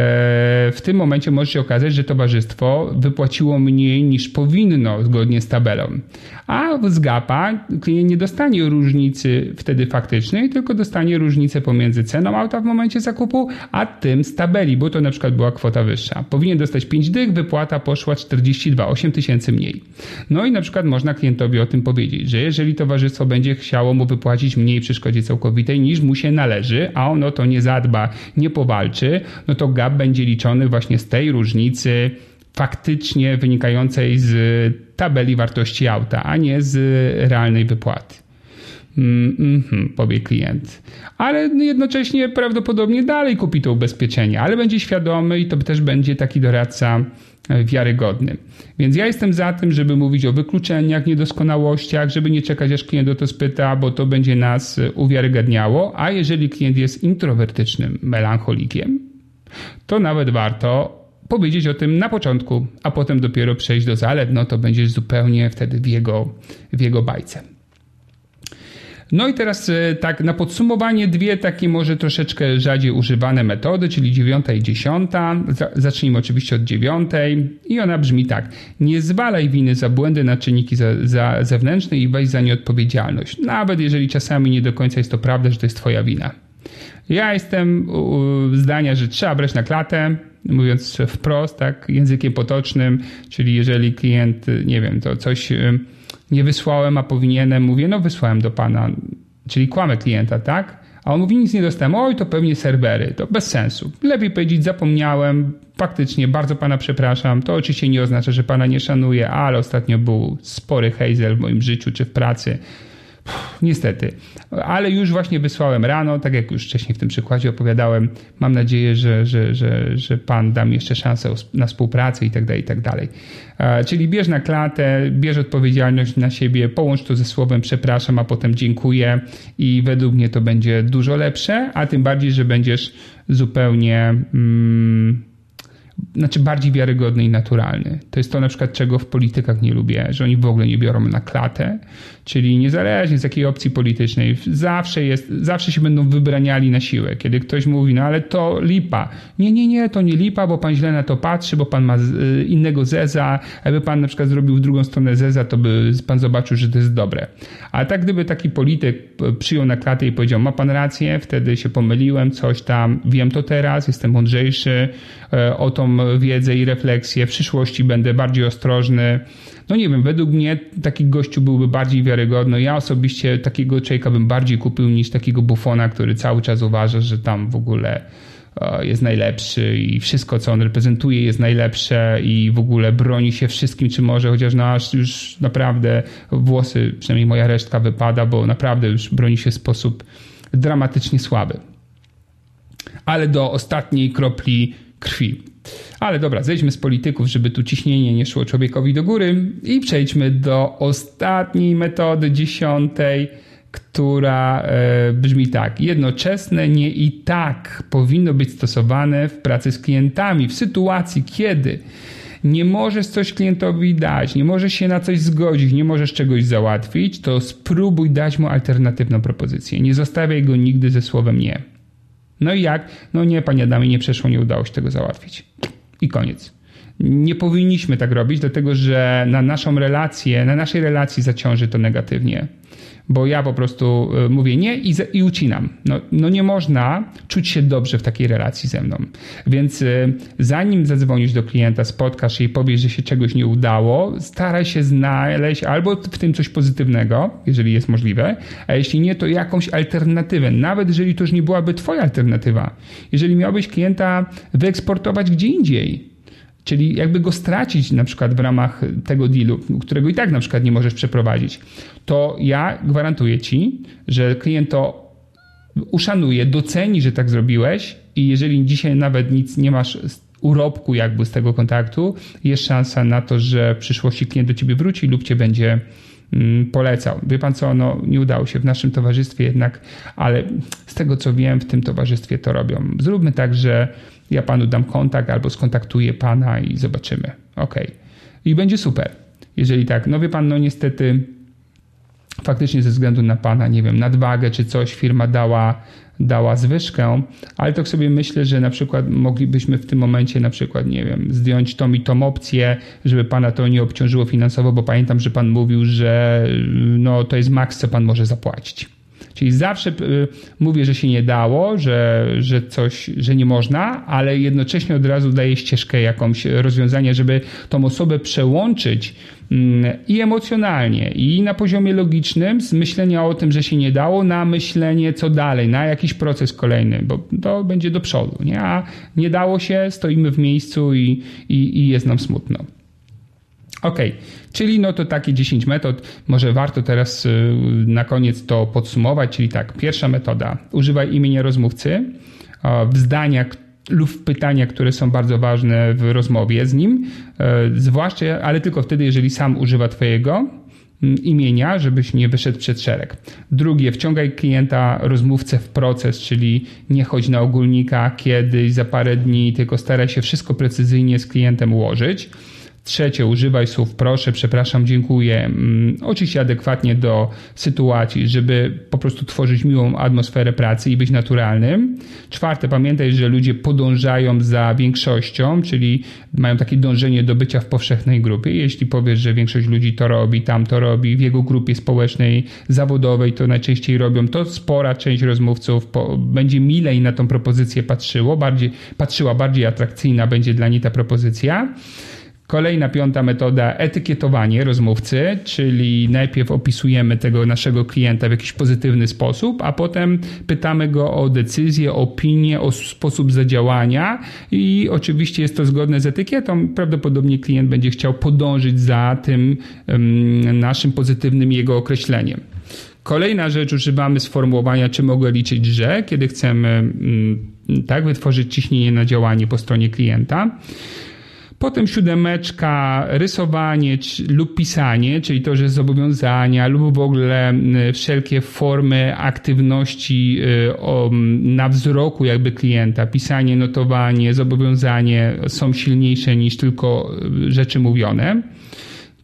w tym momencie może się okazać, że towarzystwo wypłaciło mniej niż powinno zgodnie z tabelą. A z GAPA klient nie dostanie różnicy wtedy faktycznej, tylko dostanie różnicę pomiędzy ceną auta w momencie zakupu, a tym z tabeli, bo to na przykład była kwota wyższa. Powinien dostać 5 dych, wypłata poszła 42, 8 tysięcy mniej. No i na przykład można klientowi o tym powiedzieć, że jeżeli towarzystwo będzie chciało mu wypłacić mniej przy szkodzie całkowitej niż mu się należy, a ono to nie zadba, nie powalczy, no to gap będzie liczony właśnie z tej różnicy faktycznie wynikającej z tabeli wartości auta, a nie z realnej wypłaty. Mm, mm, powie klient. Ale jednocześnie prawdopodobnie dalej kupi to ubezpieczenie, ale będzie świadomy i to też będzie taki doradca wiarygodny. Więc ja jestem za tym, żeby mówić o wykluczeniach, niedoskonałościach, żeby nie czekać aż klient o to spyta, bo to będzie nas uwiarygadniało, a jeżeli klient jest introwertycznym melancholikiem, to nawet warto powiedzieć o tym na początku, a potem dopiero przejść do zalet, no to będzie zupełnie wtedy w jego, w jego bajce. No i teraz e, tak na podsumowanie dwie takie może troszeczkę rzadziej używane metody, czyli dziewiąta i dziesiąta. Zacznijmy oczywiście od dziewiątej i ona brzmi tak. Nie zwalaj winy za błędy na czynniki za, za zewnętrzne i weź za nie odpowiedzialność. Nawet jeżeli czasami nie do końca jest to prawda, że to jest twoja wina. Ja jestem zdania, że trzeba brać na klatę, mówiąc wprost, tak, językiem potocznym, czyli jeżeli klient, nie wiem, to coś y, nie wysłałem, a powinienem, mówię, no wysłałem do pana, czyli kłamę klienta, tak? A on mówi, nic nie dostałem, oj, to pewnie serwery, to bez sensu. Lepiej powiedzieć, zapomniałem, faktycznie bardzo pana przepraszam. To oczywiście nie oznacza, że pana nie szanuję, ale ostatnio był spory hejzel w moim życiu czy w pracy Niestety, ale już właśnie wysłałem rano, tak jak już wcześniej w tym przykładzie opowiadałem. Mam nadzieję, że, że, że, że Pan da mi jeszcze szansę na współpracę i tak dalej, i tak dalej. Czyli bierz na klatę, bierz odpowiedzialność na siebie, połącz to ze słowem przepraszam, a potem dziękuję i według mnie to będzie dużo lepsze, a tym bardziej, że będziesz zupełnie. Mm, znaczy bardziej wiarygodny i naturalny. To jest to na przykład, czego w politykach nie lubię, że oni w ogóle nie biorą na klatę, czyli niezależnie z jakiej opcji politycznej, zawsze, jest, zawsze się będą wybraniali na siłę. Kiedy ktoś mówi, no ale to lipa. Nie, nie, nie, to nie lipa, bo pan źle na to patrzy, bo pan ma y, innego zeza, jakby pan na przykład zrobił w drugą stronę zeza, to by pan zobaczył, że to jest dobre. A tak gdyby taki polityk przyjął na klatę i powiedział, ma pan rację, wtedy się pomyliłem, coś tam, wiem to teraz, jestem mądrzejszy, o tą wiedzę i refleksję, w przyszłości będę bardziej ostrożny. No nie wiem, według mnie taki gościu byłby bardziej wiarygodny. Ja osobiście takiego człowieka bym bardziej kupił niż takiego bufona, który cały czas uważa, że tam w ogóle e, jest najlepszy i wszystko, co on reprezentuje, jest najlepsze i w ogóle broni się wszystkim, czy może, chociaż no aż już naprawdę włosy, przynajmniej moja resztka wypada, bo naprawdę już broni się w sposób dramatycznie słaby. Ale do ostatniej kropli krwi. Ale dobra, zejdźmy z polityków, żeby tu ciśnienie nie szło człowiekowi do góry i przejdźmy do ostatniej metody, dziesiątej, która e, brzmi tak. Jednoczesne nie i tak powinno być stosowane w pracy z klientami w sytuacji, kiedy nie możesz coś klientowi dać, nie możesz się na coś zgodzić, nie możesz czegoś załatwić, to spróbuj dać mu alternatywną propozycję. Nie zostawiaj go nigdy ze słowem nie. No i jak? No nie, panie Adamie, nie przeszło, nie udało się tego załatwić. I koniec. Nie powinniśmy tak robić, dlatego że na naszą relację, na naszej relacji zaciąży to negatywnie bo ja po prostu y, mówię nie i, i ucinam. No, no nie można czuć się dobrze w takiej relacji ze mną. Więc y, zanim zadzwonisz do klienta, spotkasz się i powiesz, że się czegoś nie udało, staraj się znaleźć albo w tym coś pozytywnego, jeżeli jest możliwe, a jeśli nie, to jakąś alternatywę, nawet jeżeli to już nie byłaby twoja alternatywa. Jeżeli miałbyś klienta wyeksportować gdzie indziej, czyli jakby go stracić na przykład w ramach tego dealu, którego i tak na przykład nie możesz przeprowadzić, to ja gwarantuję ci, że klient to uszanuje, doceni, że tak zrobiłeś i jeżeli dzisiaj nawet nic nie masz urobku jakby z tego kontaktu, jest szansa na to, że w przyszłości klient do ciebie wróci lub cię będzie mm, polecał. Wie pan co, no nie udało się w naszym towarzystwie jednak, ale z tego co wiem, w tym towarzystwie to robią. Zróbmy tak, że ja panu dam kontakt albo skontaktuję pana i zobaczymy. Ok. I będzie super. Jeżeli tak, no wie pan, no niestety faktycznie ze względu na pana, nie wiem, nadwagę czy coś, firma dała, dała zwyżkę, ale tak sobie myślę, że na przykład moglibyśmy w tym momencie na przykład, nie wiem, zdjąć tą i tą opcję, żeby pana to nie obciążyło finansowo, bo pamiętam, że pan mówił, że no to jest maks, co pan może zapłacić. Czyli zawsze y, mówię, że się nie dało, że, że coś, że nie można, ale jednocześnie od razu daję ścieżkę jakąś rozwiązanie, żeby tą osobę przełączyć mm, i emocjonalnie, i na poziomie logicznym z myślenia o tym, że się nie dało, na myślenie co dalej, na jakiś proces kolejny, bo to będzie do przodu. Nie? A nie dało się, stoimy w miejscu i, i, i jest nam smutno. Ok, czyli no to takie 10 metod. Może warto teraz y, na koniec to podsumować. Czyli tak, pierwsza metoda. Używaj imienia rozmówcy w zdaniach lub w pytaniach, które są bardzo ważne w rozmowie z nim, e, zwłaszcza, ale tylko wtedy, jeżeli sam używa Twojego mm, imienia, żebyś nie wyszedł przed szereg. Drugie, wciągaj klienta, rozmówcę w proces, czyli nie chodź na ogólnika kiedyś, za parę dni, tylko staraj się wszystko precyzyjnie z klientem ułożyć. Trzecie, używaj słów proszę, przepraszam, dziękuję. Mm, oczywiście adekwatnie do sytuacji, żeby po prostu tworzyć miłą atmosferę pracy i być naturalnym. Czwarte, pamiętaj, że ludzie podążają za większością, czyli mają takie dążenie do bycia w powszechnej grupie. Jeśli powiesz, że większość ludzi to robi, tam to robi, w jego grupie społecznej, zawodowej to najczęściej robią, to spora część rozmówców będzie milej na tą propozycję patrzyło, bardziej, patrzyła, bardziej atrakcyjna będzie dla niej ta propozycja. Kolejna piąta metoda etykietowanie rozmówcy, czyli najpierw opisujemy tego naszego klienta w jakiś pozytywny sposób, a potem pytamy go o decyzję, opinię, o sposób zadziałania i oczywiście jest to zgodne z etykietą. Prawdopodobnie klient będzie chciał podążyć za tym um, naszym pozytywnym jego określeniem. Kolejna rzecz, używamy sformułowania, czy mogę liczyć, że, kiedy chcemy um, tak wytworzyć ciśnienie na działanie po stronie klienta. Potem siódemeczka, rysowanie lub pisanie, czyli to, że zobowiązania lub w ogóle wszelkie formy aktywności na wzroku jakby klienta, pisanie, notowanie, zobowiązanie są silniejsze niż tylko rzeczy mówione.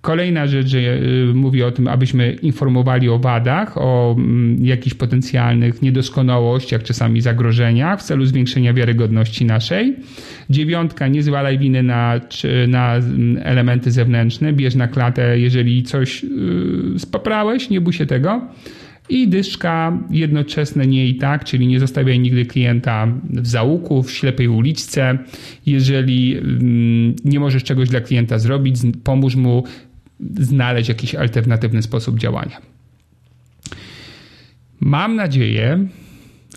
Kolejna rzecz, że y, mówi o tym, abyśmy informowali o wadach, o mm, jakichś potencjalnych niedoskonałościach, czasami zagrożeniach w celu zwiększenia wiarygodności naszej. Dziewiątka, nie zwalaj winy na, na mm, elementy zewnętrzne, bierz na klatę, jeżeli coś yy, spaprałeś, nie bój się tego. I dyszka jednoczesne nie i tak, czyli nie zostawiaj nigdy klienta w załuku, w ślepej uliczce. Jeżeli mm, nie możesz czegoś dla klienta zrobić, pomóż mu znaleźć jakiś alternatywny sposób działania. Mam nadzieję,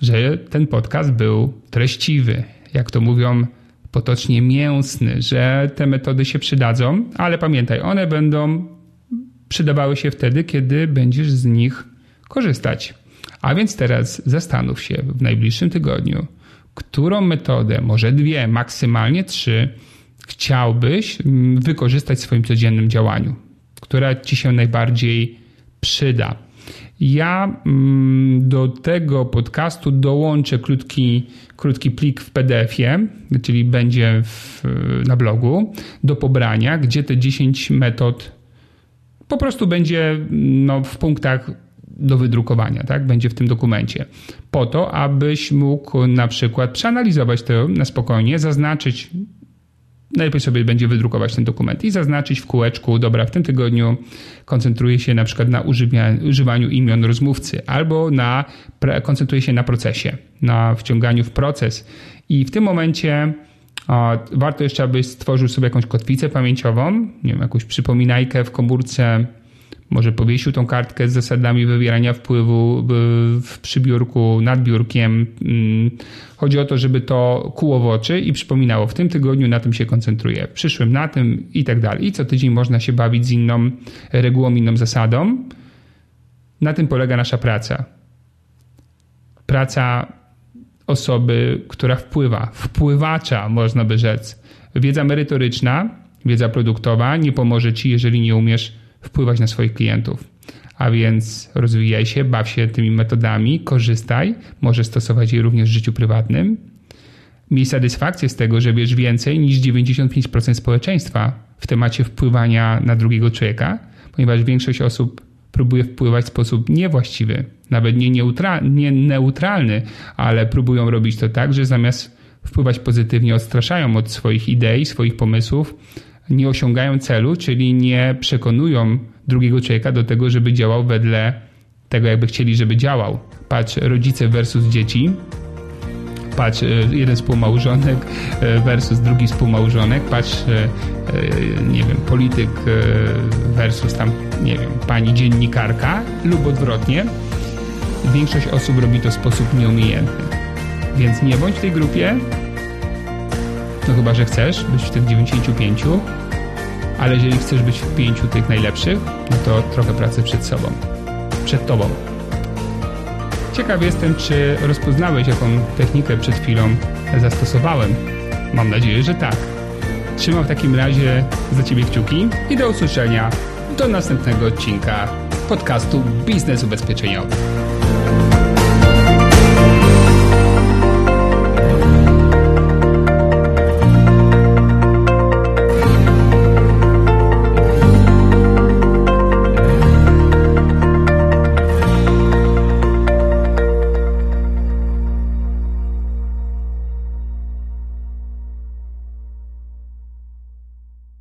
że ten podcast był treściwy, jak to mówią potocznie mięsny, że te metody się przydadzą, ale pamiętaj, one będą przydawały się wtedy, kiedy będziesz z nich korzystać. A więc teraz zastanów się w najbliższym tygodniu, którą metodę, może dwie, maksymalnie trzy, chciałbyś mm, wykorzystać w swoim codziennym działaniu która Ci się najbardziej przyda. Ja mm, do tego podcastu dołączę krótki, krótki plik w PDF-ie, czyli będzie w, na blogu do pobrania, gdzie te 10 metod po prostu będzie no, w punktach do wydrukowania, tak? Będzie w tym dokumencie. Po to, abyś mógł na przykład przeanalizować to na spokojnie, zaznaczyć najlepiej sobie będzie wydrukować ten dokument i zaznaczyć w kółeczku, dobra, w tym tygodniu koncentruję się na przykład na używaniu imion rozmówcy albo na, koncentruję się na procesie, na wciąganiu w proces. I w tym momencie o, warto jeszcze, abyś stworzył sobie jakąś kotwicę pamięciową, nie wiem, jakąś przypominajkę w komórce, może powiesił tą kartkę z zasadami wywierania wpływu w przybiórku, nad biurkiem. Mm, chodzi o to, żeby to kuło w oczy i przypominało, w tym tygodniu na tym się koncentruję, w przyszłym na tym i tak dalej. I co tydzień można się bawić z inną regułą, inną zasadą. Na tym polega nasza praca. Praca osoby, która wpływa, wpływacza, można by rzec. Wiedza merytoryczna, wiedza produktowa nie pomoże ci, jeżeli nie umiesz wpływać na swoich klientów. A więc rozwijaj się, baw się tymi metodami, korzystaj, możesz stosować je również w życiu prywatnym. Miej satysfakcję z tego, że wiesz więcej niż 95% społeczeństwa w temacie wpływania na drugiego człowieka, ponieważ większość osób próbuje wpływać w sposób niewłaściwy, nawet nie, nie neutralny, ale próbują robić to tak, że zamiast wpływać pozytywnie, odstraszają od swoich idei, swoich pomysłów, nie osiągają celu, czyli nie przekonują drugiego człowieka do tego, żeby działał wedle tego, jakby chcieli, żeby działał. Patrz, rodzice versus dzieci. Patrz, e, jeden współmałżonek e, versus drugi współmałżonek. Patrz, e, nie wiem, polityk versus tam, nie wiem, pani dziennikarka lub odwrotnie. Większość osób robi to w sposób nieumiejętny. Więc nie bądź w tej grupie, no chyba, że chcesz być w tych 95, ale jeżeli chcesz być w pięciu tych najlepszych, no to trochę pracy przed sobą, przed tobą. Ciekaw jestem, czy rozpoznałeś, jaką technikę przed chwilą zastosowałem. Mam nadzieję, że tak. Trzymam w takim razie za Ciebie kciuki i do usłyszenia do następnego odcinka podcastu Biznes Ubezpieczeniowy.